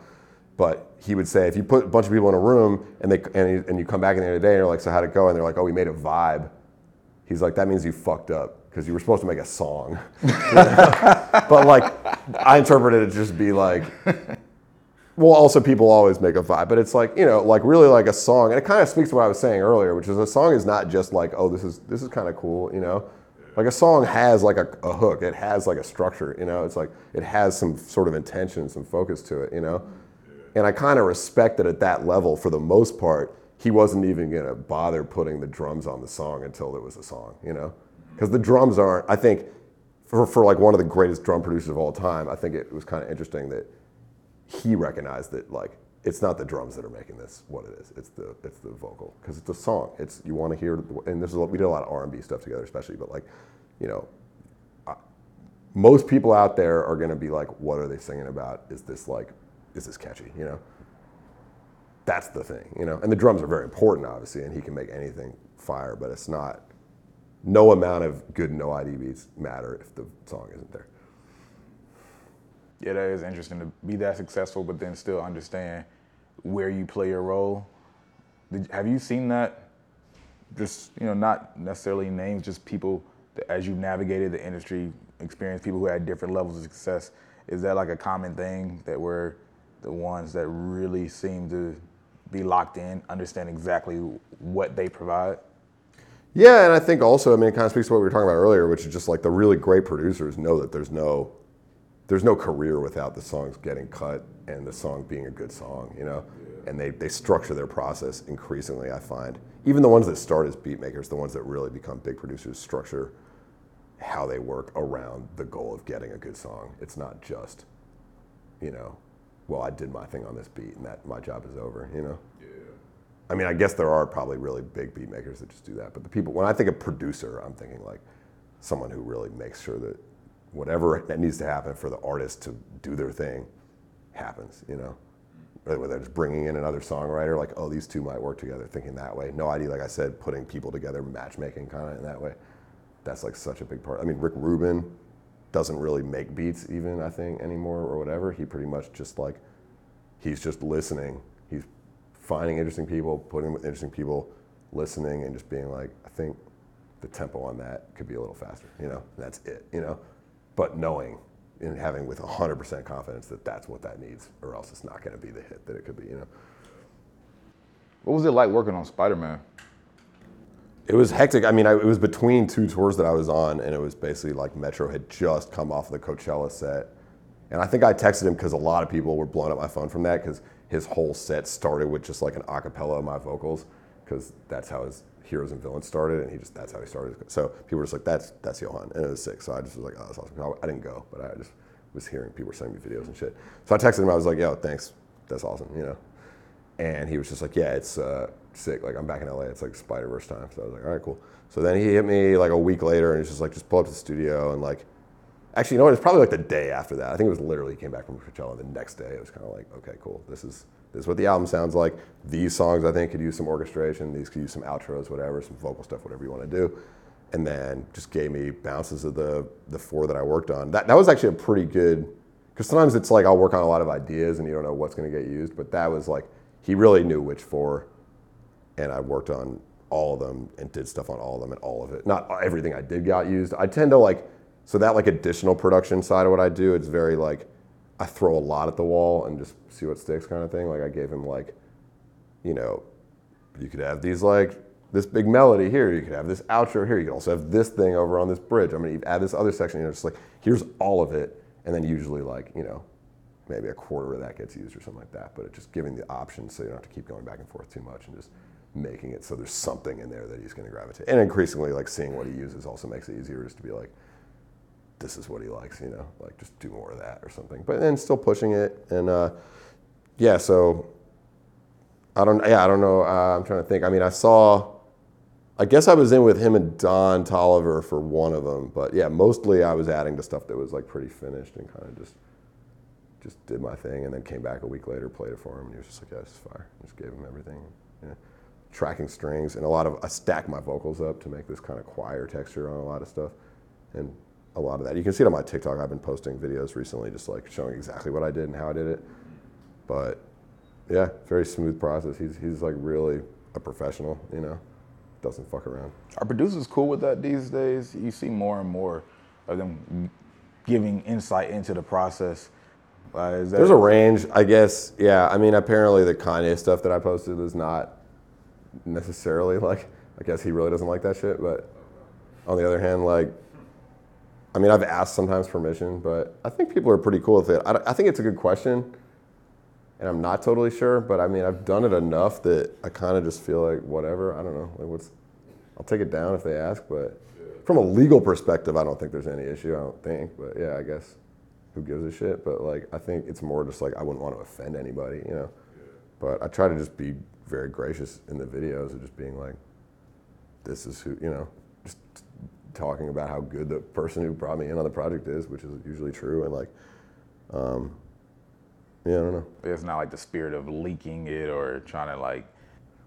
But he would say, if you put a bunch of people in a room and they and, and you come back in the end of the day and you're like, so how'd it go? And they're like, oh, we made a vibe. He's like, that means you fucked up because you were supposed to make a song. (laughs) but like, I interpreted it to just be like, (laughs) well, also people always make a vibe, but it's like you know, like really like a song, and it kind of speaks to what I was saying earlier, which is a song is not just like, oh, this is this is kind of cool, you know. Like a song has like a, a hook, it has like a structure, you know. It's like it has some sort of intention, some focus to it, you know. And I kind of respect that at that level, for the most part, he wasn't even gonna bother putting the drums on the song until there was a song, you know. Because the drums aren't, I think, for, for like one of the greatest drum producers of all time, I think it was kind of interesting that he recognized that like it's not the drums that are making this what it is. It's the it's the vocal because it's a song. It's you want to hear and this is we did a lot of R and B stuff together, especially. But like, you know, I, most people out there are gonna be like, what are they singing about? Is this like, is this catchy? You know, that's the thing. You know, and the drums are very important, obviously, and he can make anything fire, but it's not. No amount of good no ID beats matter if the song isn't there. Yeah, that is interesting to be that successful, but then still understand where you play your role. Did, have you seen that? Just you know, not necessarily names, just people as you navigated the industry, experience people who had different levels of success. Is that like a common thing that were the ones that really seem to be locked in, understand exactly what they provide? Yeah, and I think also, I mean, it kind of speaks to what we were talking about earlier, which is just like the really great producers know that there's no there's no career without the songs getting cut and the song being a good song, you know? Yeah. And they, they structure their process increasingly, I find. Even the ones that start as beat makers, the ones that really become big producers, structure how they work around the goal of getting a good song. It's not just, you know, well, I did my thing on this beat and that my job is over, you know? Yeah. I mean, I guess there are probably really big beat makers that just do that. But the people, when I think of producer, I'm thinking like someone who really makes sure that whatever (laughs) that needs to happen for the artist to do their thing happens, you know. Whether it's bringing in another songwriter, like, oh, these two might work together, thinking that way. No ID, like I said, putting people together, matchmaking kind of in that way. That's like such a big part. I mean, Rick Rubin doesn't really make beats even, I think, anymore or whatever. He pretty much just like, he's just listening. Finding interesting people, putting with interesting people, listening, and just being like, I think the tempo on that could be a little faster, you know? That's it, you know? but knowing and having with 100% confidence that that's what that needs, or else it's not going to be the hit that it could be. You know. What was it like working on Spider Man? It was hectic. I mean, I, it was between two tours that I was on, and it was basically like Metro had just come off the Coachella set, and I think I texted him because a lot of people were blowing up my phone from that because his whole set started with just like an acapella of my vocals, because that's how his Heroes and Villains started, and he just that's how he started. So people were just like, "That's that's Johan," and it was sick. So I just was like, "Oh, that's awesome." I didn't go, but I just was hearing people sending me videos and shit. So I texted him. I was like, "Yo, thanks. That's awesome," you know. And he was just like, "Yeah, it's uh, sick. Like I'm back in LA. It's like Spider Verse time." So I was like, "All right, cool." So then he hit me like a week later, and he's just like, "Just pull up to the studio and like." Actually, you know what? It's probably like the day after that. I think it was literally came back from Coachella the next day. It was kind of like, okay, cool. This is this is what the album sounds like. These songs I think could use some orchestration. These could use some outros, whatever, some vocal stuff, whatever you want to do. And then just gave me bounces of the the four that I worked on. That that was actually a pretty good because sometimes it's like I'll work on a lot of ideas and you don't know what's going to get used. But that was like he really knew which four, and I worked on all of them and did stuff on all of them and all of it. Not everything I did got used. I tend to like so that like additional production side of what I do. It's very like I throw a lot at the wall and just see what sticks kind of thing. Like I gave him like, you know, you could have these like this big melody here. You could have this outro here. You could also have this thing over on this bridge. I'm gonna add this other section. You know, just like here's all of it, and then usually like you know, maybe a quarter of that gets used or something like that. But it's just giving the options so you don't have to keep going back and forth too much and just making it so there's something in there that he's to gravitate. And increasingly, like seeing what he uses also makes it easier just to be like, this is what he likes, you know, like just do more of that or something. But then still pushing it, and uh, yeah, so I don't, yeah, I don't know. Uh, I'm trying to think. I mean, I saw, I guess I was in with him and Don Toliver for one of them, but yeah, mostly I was adding to stuff that was like pretty finished and kind of just, just did my thing, and then came back a week later, played it for him, and he was just like, yeah, this is fire. Just gave him everything. Yeah. Tracking strings and a lot of I stacked my vocals up to make this kind of choir texture on a lot of stuff, and a lot of that. You can see it on my TikTok. I've been posting videos recently, just like showing exactly what I did and how I did it. But yeah, very smooth process. He's he's like really a professional, you know, doesn't fuck around. Are producers cool with that these days? You see more and more of them giving insight into the process. Uh, There's a range, I guess. Yeah, I mean, apparently the Kanye stuff that I posted is not necessarily like. I guess he really doesn't like that shit. But on the other hand, like, I mean, I've asked sometimes permission, but I think people are pretty cool with it. I, I think it's a good question, and I'm not totally sure. But I mean, I've done it enough that I kind of just feel like whatever. I don't know. Like, what's? I'll take it down if they ask, but from a legal perspective, I don't think there's any issue. I don't think. But yeah, I guess who gives a shit? But like, I think it's more just like I wouldn't want to offend anybody, you know. But I try to just be very gracious in the videos of just being like, this is who, you know, just talking about how good the person who brought me in on the project is, which is usually true, and like, um, yeah, I don't know. it's not like the spirit of leaking it or trying to like.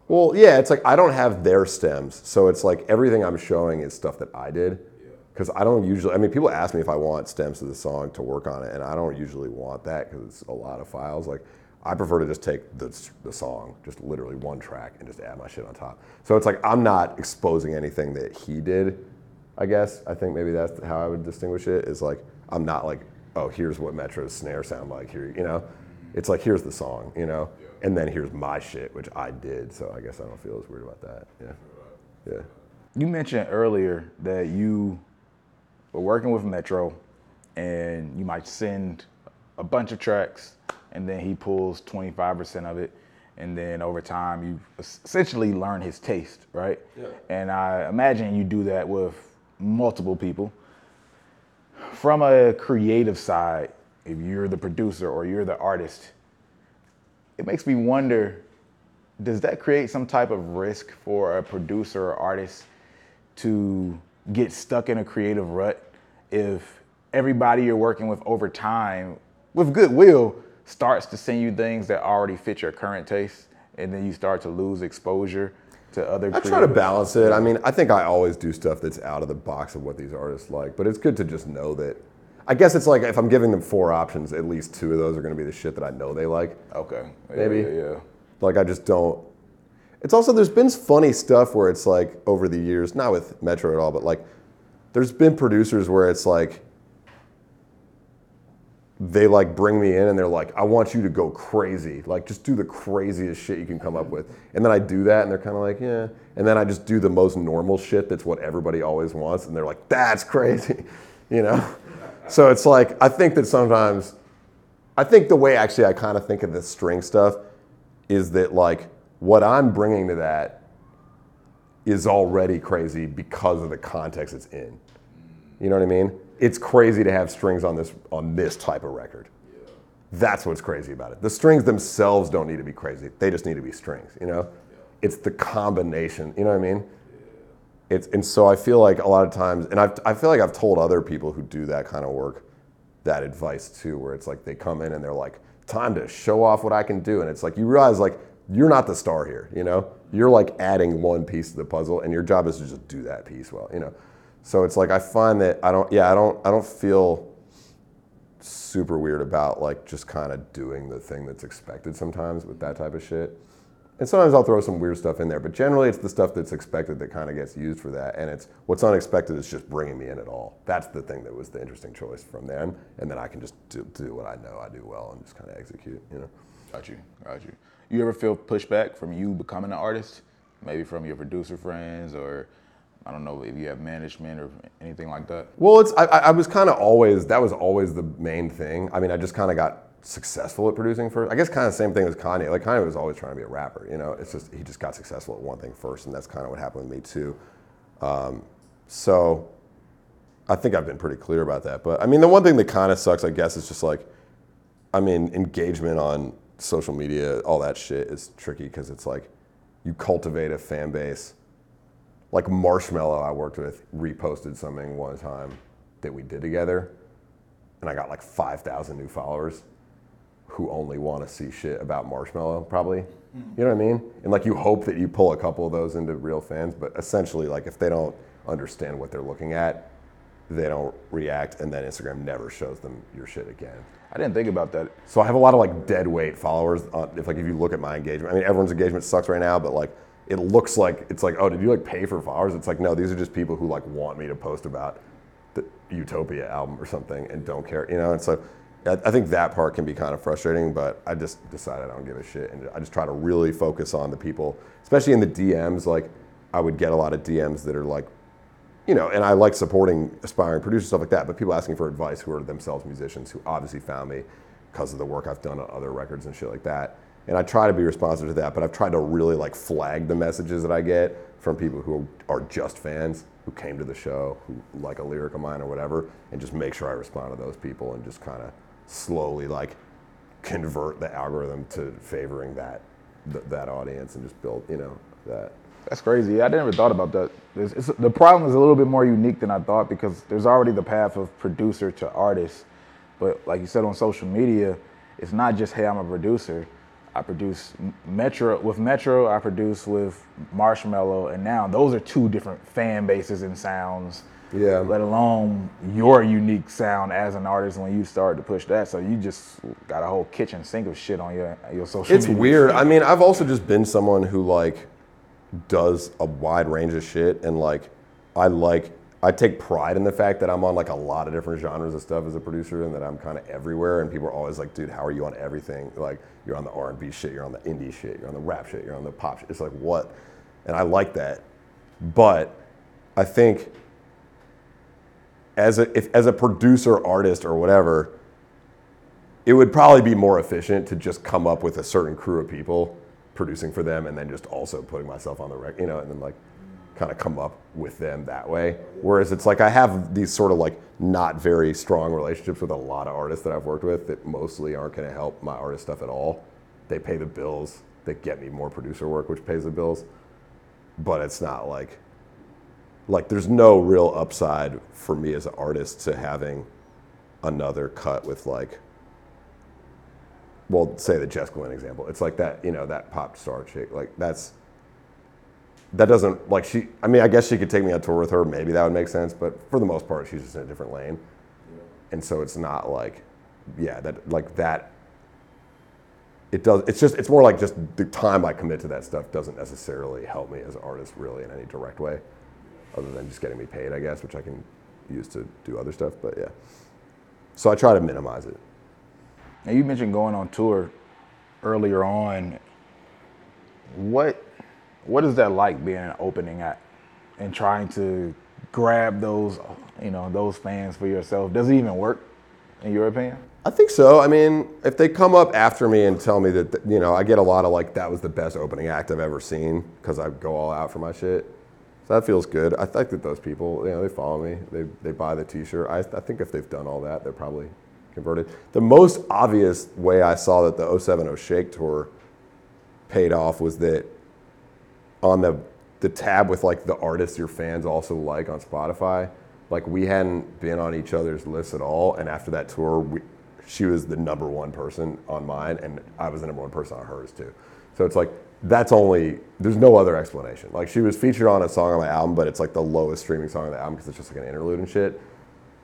Well, yeah, it's like I don't have their stems, so it's like everything I'm showing is stuff that I did. Because I don't usually, I mean, people ask me if I want stems to the song to work on it, and I don't usually want that because it's a lot of files. Like, I prefer to just take the, the song, just literally one track, and just add my shit on top. So it's like I'm not exposing anything that he did. I guess I think maybe that's how I would distinguish it. Is like I'm not like, oh, here's what Metro's snare sound like. Here, you know, it's like here's the song, you know, and then here's my shit, which I did. So I guess I don't feel as weird about that. Yeah, yeah. You mentioned earlier that you were working with Metro, and you might send a bunch of tracks, and then he pulls 25% of it, and then over time you essentially learn his taste, right? Yeah. And I imagine you do that with multiple people. From a creative side, if you're the producer or you're the artist, it makes me wonder does that create some type of risk for a producer or artist to get stuck in a creative rut if everybody you're working with over time, with goodwill, starts to send you things that already fit your current taste, and then you start to lose exposure to other. I try to balance it. I mean, I think I always do stuff that's out of the box of what these artists like, but it's good to just know that. I guess it's like if I'm giving them four options, at least two of those are going to be the shit that I know they like. Okay. Yeah, Maybe. Yeah. yeah. Like I just don't. It's also there's been funny stuff where it's like over the years, not with Metro at all, but like there's been producers where it's like they like bring me in and they're like, I want you to go crazy, like just do the craziest shit you can come up with, and then I do that and they're kind of like, yeah, and then I just do the most normal shit that's what everybody always wants, and they're like, that's crazy, (laughs) you know. So it's like I think that sometimes I think the way actually I kind of think of this string stuff is that like what I'm bringing to that is already crazy because of the context it's in. You know what I mean? It's crazy to have strings on this on this type of record. That's what's crazy about it. The strings themselves don't need to be crazy. They just need to be strings, you know? It's the combination, you know what I mean? It's and so I feel like a lot of times and I've, I feel like I've told other people who do that kind of work that advice too, where it's like they come in and they're like, time to show off what I can do. And it's like you realize like you're not the star here, you know? You're like adding one piece to the puzzle and your job is to just do that piece well, you know. So it's like I find that I don't yeah, I don't I don't feel super weird about like just kind of doing the thing that's expected sometimes with that type of shit. And sometimes I'll throw some weird stuff in there, but generally it's the stuff that's expected that kind of gets used for that. And it's what's unexpected is just bringing me in at all. That's the thing that was the interesting choice from them. And then I can just do, do what I know I do well and just kind of execute, you know. Got you. Got you. You ever feel pushback from you becoming an artist? Maybe from your producer friends or I don't know if you have management or anything like that. Well, it's I, I was kind of always that was always the main thing. I mean, I just kind of got successful at producing first. I guess kind of same thing as Kanye. Like Kanye was always trying to be a rapper. You know, it's just he just got successful at one thing first, and that's kind of what happened with me too. Um, so I think I've been pretty clear about that. But I mean, the one thing that kind of sucks, I guess, is just like, I mean, engagement on social media, all that shit is tricky because it's like you cultivate a fan base. Like Marshmello, I worked with, reposted something one time that we did together, and I got like 5,000 new followers who only want to see shit about Marshmello, probably. Hmm. You know what I mean? And like you hope that you pull a couple of those into real fans, but essentially, like if they don't understand what they're looking at, they don't react, and then Instagram never shows them your shit again. I didn't think about that. So I have a lot of like dead weight followers. On, if like if you look at my engagement, I mean everyone's engagement sucks right now, but like it looks like it's like oh did you like pay for followers? It's like no, these are just people who like want me to post about the Utopia album or something and don't care, you know. And so I I think that part can be kind of frustrating, but I just decided I don't give a shit, and I just try to really focus on the people, especially in the DMs. Like I would get a lot of DMs that are like you know, and I like supporting aspiring producers stuff like that. But people asking for advice who are themselves musicians who obviously found me because of the work I've done on other records and shit like that. And I try to be responsive to that, but I've tried to really like flag the messages that I get from people who are just fans who came to the show, who like a lyric of mine or whatever, and just make sure I respond to those people and just kind of slowly like convert the algorithm to favoring that th- that audience and just build, you know, that. That's crazy. I never thought about that. It's, the problem is a little bit more unique than I thought because there's already the path of producer to artist. But like you said on social media, it's not just hey, I'm a producer. I produce Metro with Metro. I produce with Marshmello, and now those are two different fan bases and sounds. Yeah. Let alone your unique sound as an artist when you start to push that. So you just got a whole kitchen sink of shit on your your social. It's media. weird. I mean, I've also just been someone who like does a wide range of shit and like I like I take pride in the fact that I'm on like a lot of different genres of stuff as a producer and that I'm kind of everywhere and people are always like, dude, how are you on everything? Like you're on the R&B shit, you're on the indie shit, you're on the rap shit, you're on the pop shit. It's like what? And I like that. But I think as a if, as a producer, artist, or whatever, it would probably be more efficient to just come up with a certain crew of people producing for them and then just also putting myself on the record, you know, and then like kind of come up with them that way. Whereas it's like I have these sort of like not very strong relationships with a lot of artists that I've worked with that mostly aren't going to help my artist stuff at all. They pay the bills, they get me more producer work, which pays the bills, but it's not like like there's no real upside for me as an artist to having another cut with like well say the Jess Glynne example it's like that you know that pop star chick like that's that doesn't like she I mean I guess she could take me on tour with her maybe that would make sense but for the most part she's just in a different lane and so it's not like yeah that like that it does it's just it's more like just the time I commit to that stuff doesn't necessarily help me as an artist really in any direct way other than just getting me paid, I guess, which I can use to do other stuff. But yeah, so I try to minimize it. Now you mentioned going on tour earlier on. What what is that like being an opening act and trying to grab those you know those fans for yourself? Does it even work in your opinion? I think so. I mean, if they come up after me and tell me that, you know, I get a lot of like, that was the best opening act I've ever seen because I go all out for my shit. So that feels good. I think that those people, you know, they follow me. They, they buy the T-shirt. I, I think if they've done all that, they're probably converted. The most obvious way I saw that the 070 Shake Tour paid off was that on the the tab with like the artists your fans also like on Spotify, like we hadn't been on each other's lists at all. And after that tour, we, she was the number one person on mine, and I was the number one person on hers too. So it's like that's only there's no other explanation. Like she was featured on a song on my album, but it's like the lowest streaming song on the album because it's just like an interlude and shit.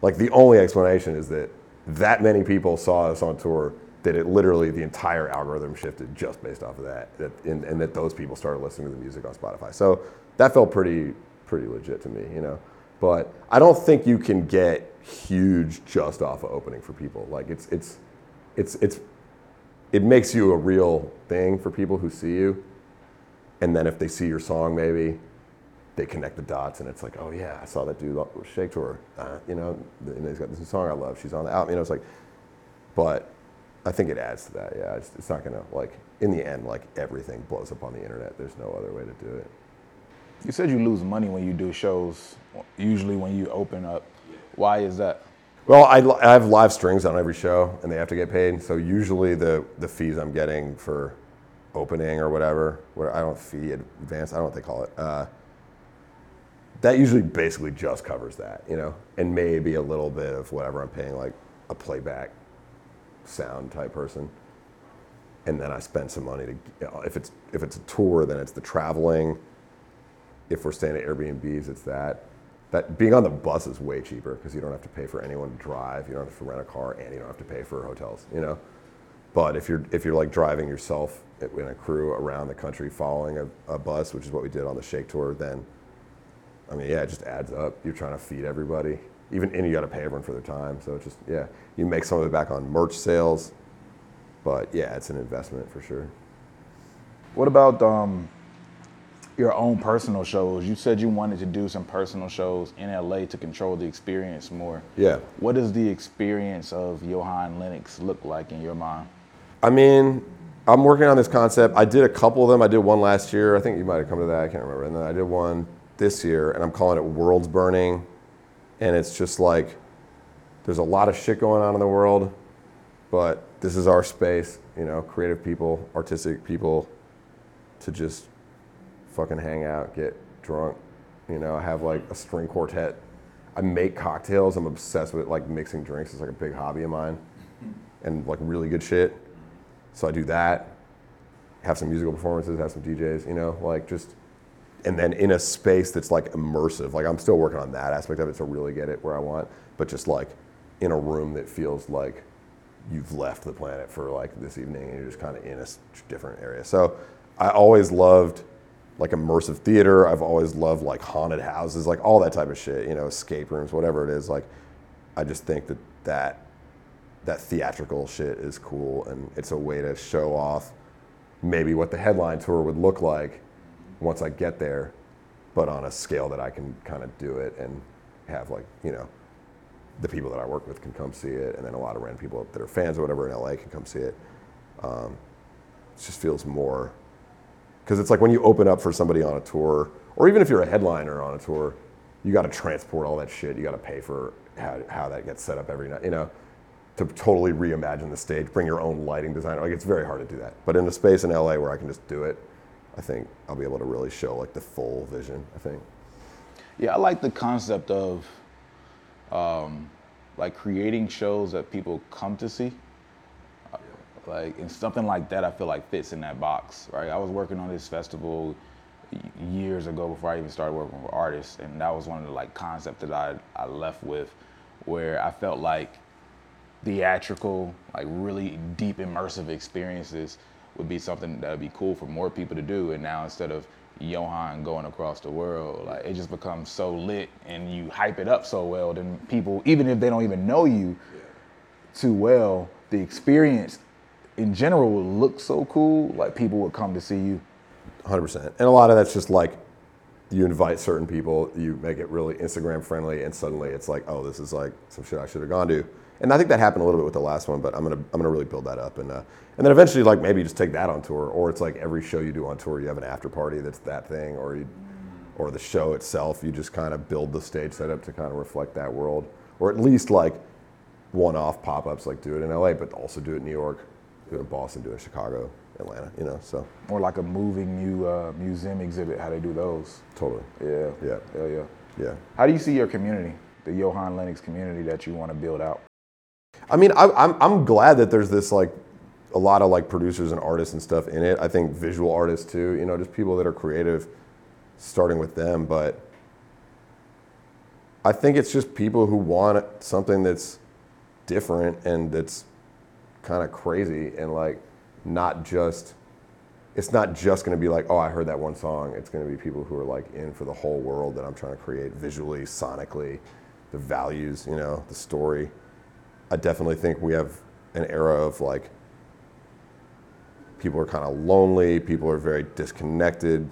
Like the only explanation is that that many people saw us on tour that it literally the entire algorithm shifted just based off of that, that and, and that those people started listening to the music on Spotify. So that felt pretty pretty legit to me, you know. But I don't think you can get huge just off of opening for people. Like it's it's it's it's it makes you a real thing for people who see you and then if they see your song, maybe they connect the dots, and it's like, oh yeah, I saw that dude Shake Tour. Uh, you know, and he's got this song I love. She's on the album. You know, it's like, but I think it adds to that. Yeah, it's, it's not gonna like in the end, like everything blows up on the internet. There's no other way to do it. You said you lose money when you do shows. Usually when you open up, why is that? Well, I, I have live strings on every show, and they have to get paid. So usually the the fees I'm getting for opening or whatever, what I don't fee advance, I don't know what they call it. Uh, that usually basically just covers that, you know, and maybe a little bit of whatever I'm paying, like a playback sound type person. And then I spend some money to, if it's if it's a tour, then it's the traveling. If we're staying at Airbnbs, it's that. that being on the bus is way cheaper because you don't have to pay for anyone to drive, you don't have to rent a car, and you don't have to pay for hotels. You know, but if you're if you're like driving yourself in a crew around the country following a, a bus, which is what we did on the Shake Tour, then I mean, yeah, it just adds up. You're trying to feed everybody, even and you got to pay everyone for their time. So it's just yeah, you make some of it back on merch sales, but yeah, it's an investment for sure. What about um, your own personal shows? You said you wanted to do some personal shows in LA to control the experience more. Yeah. What does the experience of Johan Lenox look like in your mind? I mean, I'm working on this concept. I did a couple of them. I did one last year. I think you might have come to that. I can't remember. And then I did one this year, and I'm calling it Worlds Burning. And it's just like there's a lot of shit going on in the world, but this is our space, you know, creative people, artistic people to just fucking hang out, get drunk. You know, I have like a string quartet. I make cocktails. I'm obsessed with like mixing drinks. It's like a big hobby of mine, (laughs) and like really good shit. So I do that. Have some musical performances. Have some DJs. You know, like just, and then in a space that's like immersive. Like I'm still working on that aspect of it to really get it where I want. But just like in a room that feels like you've left the planet for like this evening and you're just kind of in a different area. So I always loved like immersive theater. I've always loved like haunted houses, like all that type of shit, you know, escape rooms, whatever it is. Like, I just think that that, that theatrical shit is cool and it's a way to show off maybe what the headline tour would look like once I get there, but on a scale that I can kind of do it and have like, you know, the people that I work with can come see it, and then a lot of random people that are fans or whatever in LA can come see it. Um, it just feels more because it's like when you open up for somebody on a tour, or even if you're a headliner on a tour, you got to transport all that shit. You got to pay for how, how that gets set up every night. You know, to totally reimagine the stage, bring your own lighting designer. Like it's very hard to do that. But in a space in LA where I can just do it, I think I'll be able to really show like the full vision. I think. Yeah, I like the concept of um, like creating shows that people come to see. Like, and something like that, I feel like fits in that box, right? I was working on this festival years ago before I even started working with artists, and that was one of the like concepts that I I left with, where I felt like theatrical, like really deep immersive experiences would be something that would be cool for more people to do. And now instead of Johan going across the world, like it just becomes so lit and you hype it up so well, then people, even if they don't even know you too well, the experience in general would look so cool, like people would come to see you. 100%. And a lot of that's just like you invite certain people, you make it really Instagram friendly, and suddenly it's like, oh, this is like some shit I should have gone to. And I think that happened a little bit with the last one, but I'm gonna I'm gonna really build that up, and uh, and then eventually like maybe just take that on tour, or it's like every show you do on tour, you have an after party that's that thing, or you, or the show itself, you just kind of build the stage setup to kind of reflect that world, or at least like one-off pop-ups, like do it in LA, but also do it in New York, do it in Boston, do it in Chicago, Atlanta, you know, so. more like a moving new uh, museum exhibit, how they do those. Totally. Yeah. Yeah. Yeah, yeah. Yeah. How do you see your community, the Johan Lenox community that you want to build out? I mean, I, I'm, I'm glad that there's this like a lot of like producers and artists and stuff in it. I think visual artists too, you know, just people that are creative, starting with them. But I think it's just people who want something that's different and that's kind of crazy and like not just it's not just going to be like oh i heard that one song it's going to be people who are like in for the whole world that i'm trying to create visually sonically the values you know the story i definitely think we have an era of like people are kind of lonely people are very disconnected.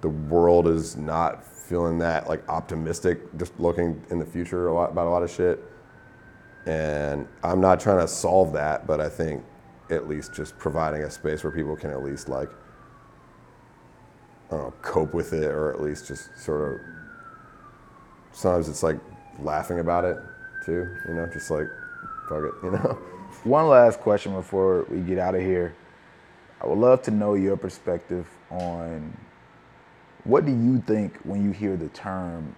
The world is not feeling that like optimistic just looking in the future a lot about a lot of shit. And I'm not trying to solve that, but I think at least just providing a space where people can at least like, I don't know, cope with it or at least just sort of, sometimes it's like laughing about it too, you know, just like, fuck it, you know? (laughs) One last question before we get out of here. I would love to know your perspective on what do you think when you hear the term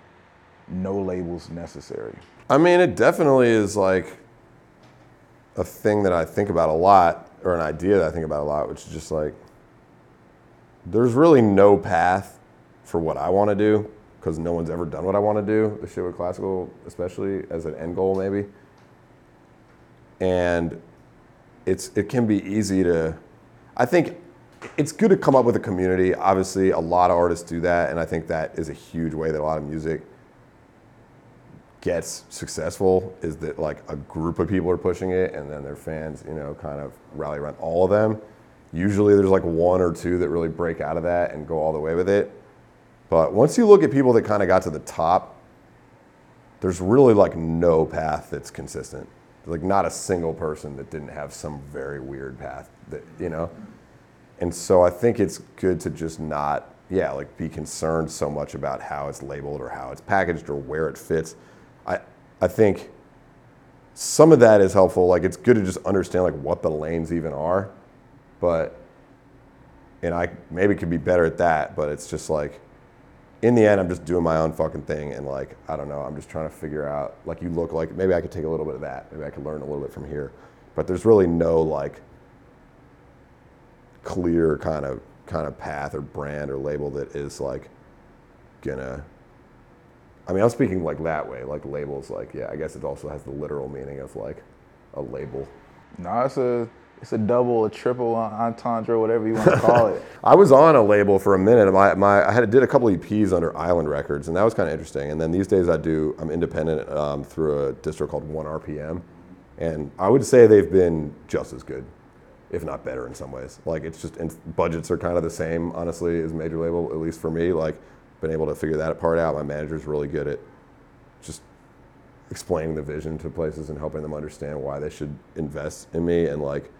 no labels necessary? I mean, it definitely is like a thing that I think about a lot, or an idea that I think about a lot, which is just like there's really no path for what I want to do because no one's ever done what I want to do. The shit with classical, especially as an end goal, maybe. And it's it can be easy to. I think it's good to come up with a community. Obviously, a lot of artists do that, and I think that is a huge way that a lot of music gets successful is that like a group of people are pushing it and then their fans you know kind of rally around all of them usually there's like one or two that really break out of that and go all the way with it but once you look at people that kind of got to the top there's really like no path that's consistent like not a single person that didn't have some very weird path that you know and so i think it's good to just not yeah like be concerned so much about how it's labeled or how it's packaged or where it fits I, I think some of that is helpful. Like it's good to just understand like what the lanes even are, but and I maybe could be better at that. But it's just like in the end, I'm just doing my own fucking thing, and like I don't know, I'm just trying to figure out. Like you look like maybe I could take a little bit of that. Maybe I could learn a little bit from here, but there's really no like clear kind of kind of path or brand or label that is like gonna I mean, I'm speaking like that way, like labels. Like, yeah, I guess it also has the literal meaning of like a label. No, it's a it's a double, a triple entendre, whatever you want to call it. (laughs) I was on a label for a minute. My, my I had did a couple EPs under Island Records, and that was kind of interesting. And then these days, I do I'm independent um, through a distro called ONErpm, and I would say they've been just as good, if not better in some ways. Like it's just budgets are kind of the same, honestly, as major label, at least for me. Like been able to figure that part out. My manager's really good at just explaining the vision to places and helping them understand why they should invest in me. And like,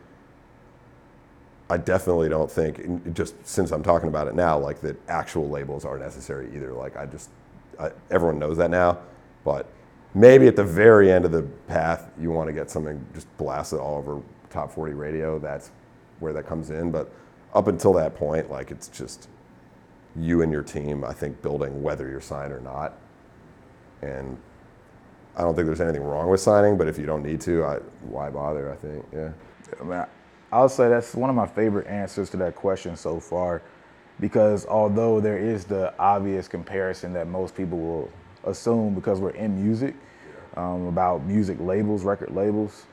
I definitely don't think, just since I'm talking about it now, like that actual labels are necessary either. Like, I just, I, everyone knows that now, but maybe at the very end of the path, you want to get something just blasted all over top 40 radio. That's where that comes in. But up until that point, like, it's just, you and your team, I think, building whether you're signed or not. And I don't think there's anything wrong with signing, but if you don't need to, I, why bother? I think, yeah. Mean, I'll say that's one of my favorite answers to that question so far, because although there is the obvious comparison that most people will assume because we're in music um, about music labels, record labels,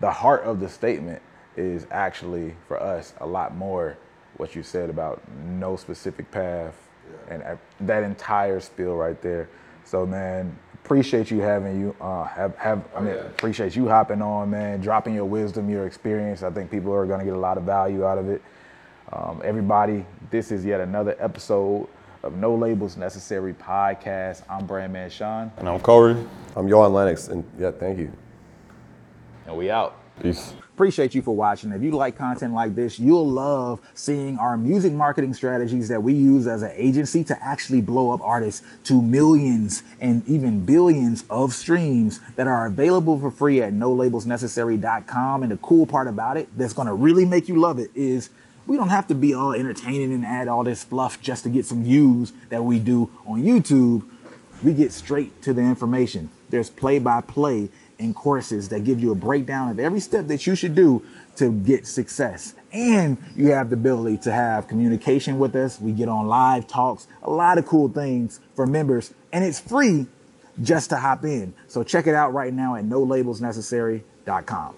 the heart of the statement is actually for us a lot more what you said about no specific path yeah. and that entire spiel right there. So man, appreciate you having you uh, have have I mean oh, yeah. appreciate you hopping on, man, dropping your wisdom, your experience. I think people are going to get a lot of value out of it. Um, everybody, this is yet another episode of No Labels Necessary podcast. I'm Brandman Sean. And I'm Kohrey. I'm Johan Lenox. And yeah, thank you. And we out. Peace. Appreciate you for watching. If you like content like this, you'll love seeing our music marketing strategies that we use as an agency to actually blow up artists to millions and even billions of streams that are available for free at nolabelsnecessary.com. And the cool part about it that's going to really make you love it is we don't have to be all entertaining and add all this fluff just to get some views that we do on YouTube. We get straight to the information. There's play by play in courses that give you a breakdown of every step that you should do to get success. And you have the ability to have communication with us. We get on live talks, a lot of cool things for members, and it's free just to hop in. So check it out right now at nolabelsnecessary.com.